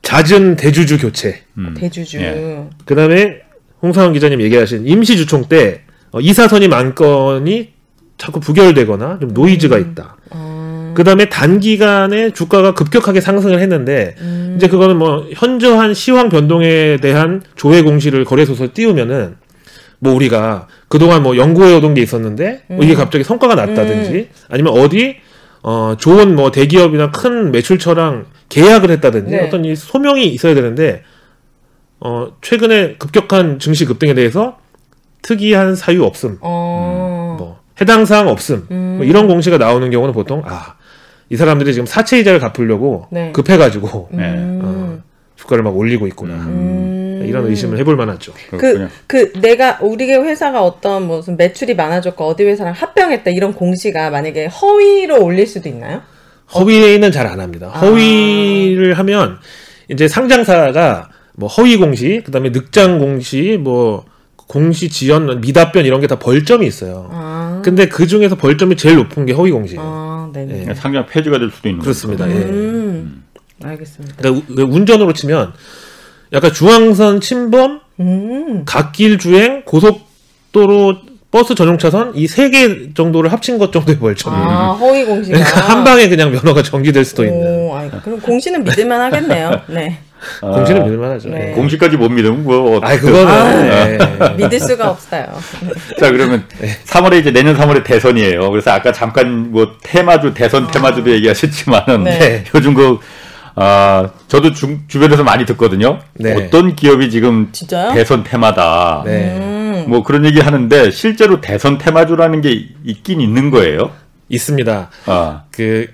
잦은 대주주 교체. 음. 대주주. 예. 그다음에 홍상원 기자님 얘기하신 임시 주총 때 어, 이사선임 안건이 자꾸 부결되거나 좀 노이즈가 있다. 어. 그다음에 단기간에 주가가 급격하게 상승을 했는데 음. 이제 그거는 뭐 현저한 시황 변동에 대한 조회 공시를 거래소서 띄우면은 뭐 우리가 그동안 뭐 연구해 오던 게 있었는데 뭐 이게 갑자기 성과가 났다든지 아니면 어디 어 좋은 뭐 대기업이나 큰 매출처랑 계약을 했다든지 네. 어떤 이 소명이 있어야 되는데 어 최근에 급격한 증시 급등에 대해서 특이한 사유 없음 어. 뭐 해당 사항 없음 뭐 이런 공시가 나오는 경우는 보통 아 이 사람들이 지금 사채 이자를 갚으려고 네. 급해가지고 네. 음. 주가를 막 올리고 있구나 음. 이런 의심을 해볼 만하죠. 그, 그렇군요. 그, 내가, 우리 회사가 어떤 무슨 매출이 많아졌고 어디 회사랑 합병했다 이런 공시가 만약에 허위로 올릴 수도 있나요? 허위는 잘 안 합니다. 아. 허위를 하면 이제 상장사가 뭐 허위 공시, 그다음에 늑장 공시, 뭐 공시 지연, 미답변 이런 게 다 벌점이 있어요. 아, 근데 그 중에서 벌점이 제일 높은 게 허위 공시예요. 아, 네네. 예. 상장 폐지가 될 수도 있는 그렇습니다. 예. 음, 알겠습니다. 그러니까 우- 운전으로 치면 약간 중앙선 침범, 음, 갓길 주행, 고속도로 버스 전용 차선 이 세 개 정도를 합친 것 정도의 벌점이에요. 아, 허위 공시가. 그러니까 한 방에 그냥 면허가 정지될 수도 있는. 오, 아이, 그럼 공시는 믿을만 하겠네요. 네. 아, 공시는 믿을만 하죠. 네. 예. 공시까지 못 믿으면 뭐 아, 그거는 아, 예. 믿을 수가 없어요. 자 그러면 3월에 이제 내년 3월에 대선이에요. 그래서 아까 잠깐 뭐 테마주 대선 테마주도 얘기하셨지만은 네. 요즘 그 아, 저도 주, 주변에서 많이 듣거든요. 네. 어떤 기업이 지금 진짜요? 대선 테마다. 네. 음, 뭐 그런 얘기 하는데 실제로 대선 테마주라는 게 있긴 있는 거예요. 있습니다. 아, 그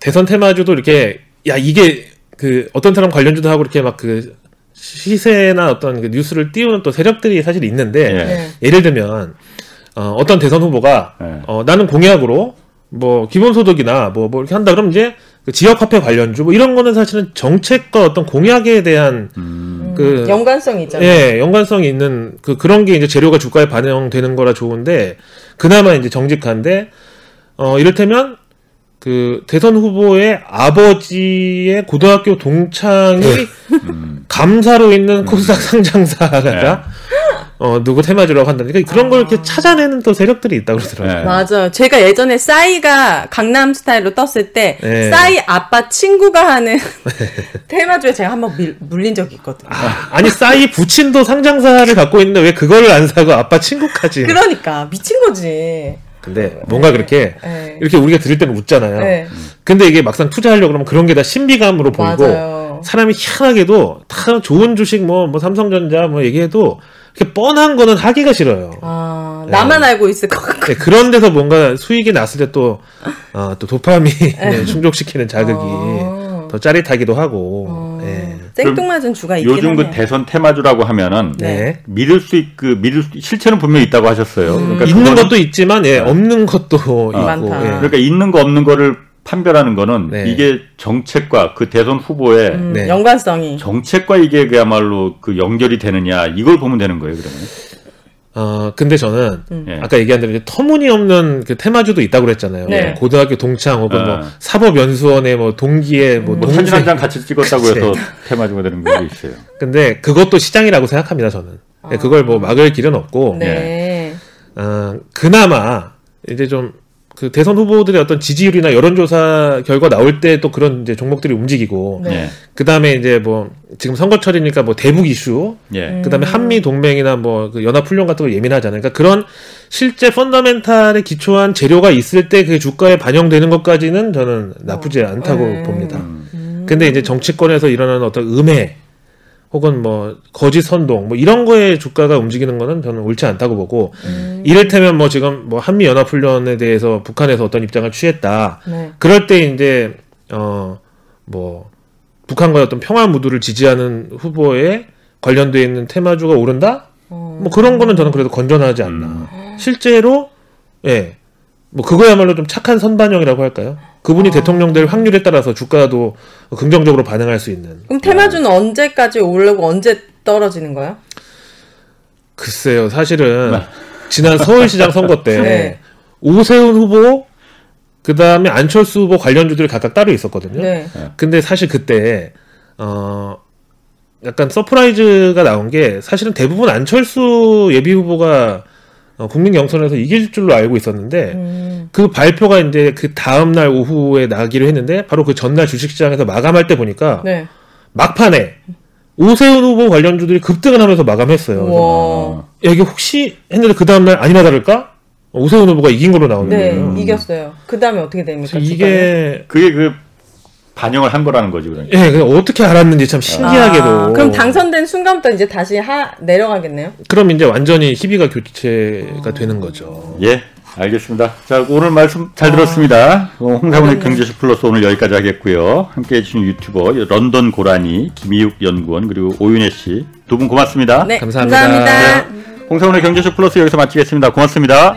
대선 테마주도 이렇게 야 이게 그 어떤 사람 관련주도 하고 이렇게 막 그 시세나 어떤 그 뉴스를 띄우는 또 세력들이 사실 있는데 예. 네. 예를 들면 어, 어떤 대선 후보가 네. 어, 나는 공약으로 뭐 기본소득이나 뭐, 뭐 이렇게 한다 그러면 이제 그 지역 화폐 관련주 뭐 이런 거는 사실은 정책과 어떤 공약에 대한 음, 그 연관성이 있잖아요. 예, 연관성이 있는 그 그런 게 이제 재료가 주가에 반영되는 거라 좋은데 그나마 이제 정직한데 어 이를테면 그 대선 후보의 아버지의 고등학교 동창이 음. 감사로 있는 코스닥 상장사가 어 누구 테마주라고 한다니까 그러니까 그런 걸 이렇게 찾아내는 또 세력들이 있다 그러더라고요. 네. 맞아요. 제가 예전에 싸이가 강남 스타일로 떴을 때 네. 싸이 아빠 친구가 하는 테마주에 제가 한번 밀- 물린 적이 있거든요. 아, 아니 싸이 부친도 상장사를 갖고 있는데 왜 그걸 안 사고 아빠 친구까지? 그러니까 미친 거지. 근데 뭔가 그렇게 네. 이렇게 우리가 들을 때는 웃잖아요. 네. 근데 이게 막상 투자하려고 그러면 그런 게 다 신비감으로 보이고 맞아요. 사람이 희한하게도 다 좋은 주식 뭐, 뭐 삼성전자 뭐 얘기해도 이렇게 뻔한 거는 하기가 싫어요. 아, 나만 알고 있을 것 같고. 네, 그런 데서 뭔가 수익이 났을 때 또, 어, 또 도파민 네, 충족시키는 자극이 어. 더 짜릿하기도 하고. 어. 예. 생뚱맞은 주가 있긴 요즘 그 하네요. 대선 테마주라고 하면은 네. 믿을 수 있, 그 믿을 수, 실체는 분명히 있다고 하셨어요. 그러니까 있는 것도 있지만, 예, 없는 것도 있고. 많다. 예. 그러니까 있는 거 없는 거를 판별하는 거는 네. 이게 정책과 그 대선 후보의 음, 네. 연관성이. 정책과 이게 그야말로 그 연결이 되느냐 이걸 보면 되는 거예요 그러면. 어, 근데 저는 예. 아까 얘기한 대로 이제 터무니없는 그 테마주도 있다고 그랬잖아요. 네. 고등학교 동창 혹은 뭐 아. 사법연수원의 뭐 동기의 뭐뭐 사진 동생. 한장 같이 찍었다고 그치. 해서 테마주가 되는 게 있어요. 근데 그것도 시장이라고 생각합니다, 저는. 예, 그걸 뭐 막을 길은 없고. 네. 어, 그나마 이제 좀 그 대선 후보들의 어떤 지지율이나 여론조사 결과 나올 때 또 그런 이제 종목들이 움직이고 네. 예. 그 다음에 이제 뭐 지금 선거철이니까 뭐 대북 이슈 예. 그 다음에 한미 동맹이나 뭐 그 연합 훈련 같은 거 예민하잖아요. 그러니까 그런 실제 펀더멘탈에 기초한 재료가 있을 때 그게 주가에 반영되는 것까지는 저는 나쁘지 않다고 음. 봅니다. 근데 이제 정치권에서 일어나는 어떤 음해 혹은 뭐 거짓 선동 뭐 이런 거에 주가가 움직이는 거는 저는 옳지 않다고 보고 음. 이를테면 뭐 지금 뭐 한미 연합 훈련에 대해서 북한에서 어떤 입장을 취했다. 네. 그럴 때 이제 어 뭐 북한과의 어떤 평화 무드를 지지하는 후보에 관련돼 있는 테마주가 오른다? 어. 뭐 그런 거는 저는 그래도 건전하지 않나. 실제로 예. 뭐 그거야말로 좀 착한 선반영이라고 할까요? 그분이 대통령 될 확률에 따라서 주가도 긍정적으로 반응할 수 있는. 그럼 테마주는 언제까지 오르고 언제 떨어지는 거예요? 글쎄요, 사실은 지난 서울시장 선거 때 네. 오세훈 후보, 그 다음에 안철수 후보 관련주들이 각각 따로 있었거든요. 네. 근데 사실 그때 어 약간 surprise가 나온 게 사실은 대부분 안철수 예비 후보가 어, 국민 경선에서 이길 줄로 알고 있었는데 음. 그 발표가 이제 그 다음 날 오후에 나기로 했는데 바로 그 전날 주식시장에서 마감할 때 보니까 네. 막판에 오세훈 후보 관련주들이 급등을 하면서 마감했어요. 야, 이게 혹시 했는데 그 다음 날 아니나 다를까 오세훈 후보가 이긴 걸로 나오는 네, 거예요. 이겼어요. 그 다음에 어떻게 됩니까? 이게 그게 그 반영을 한 거라는 거지 그러니까. 예, 그냥 어떻게 알았는지 참 신기하게도. 아, 그럼 당선된 순간부터 이제 다시 하 내려가겠네요. 그럼 이제 완전히 희비가 교체가 되는 거죠. 예. 알겠습니다. 자, 오늘 말씀 잘 들었습니다. 어, 홍사원의 어렵네. 경제쇼 플러스 오늘 여기까지 하겠고요. 함께 해 주신 유튜버 런던 고라니, 김희욱 연구원, 그리고 오윤혜 씨. 두 분 고맙습니다. 네, 감사합니다. 감사합니다. 홍사원의 경제쇼 플러스 여기서 마치겠습니다. 고맙습니다.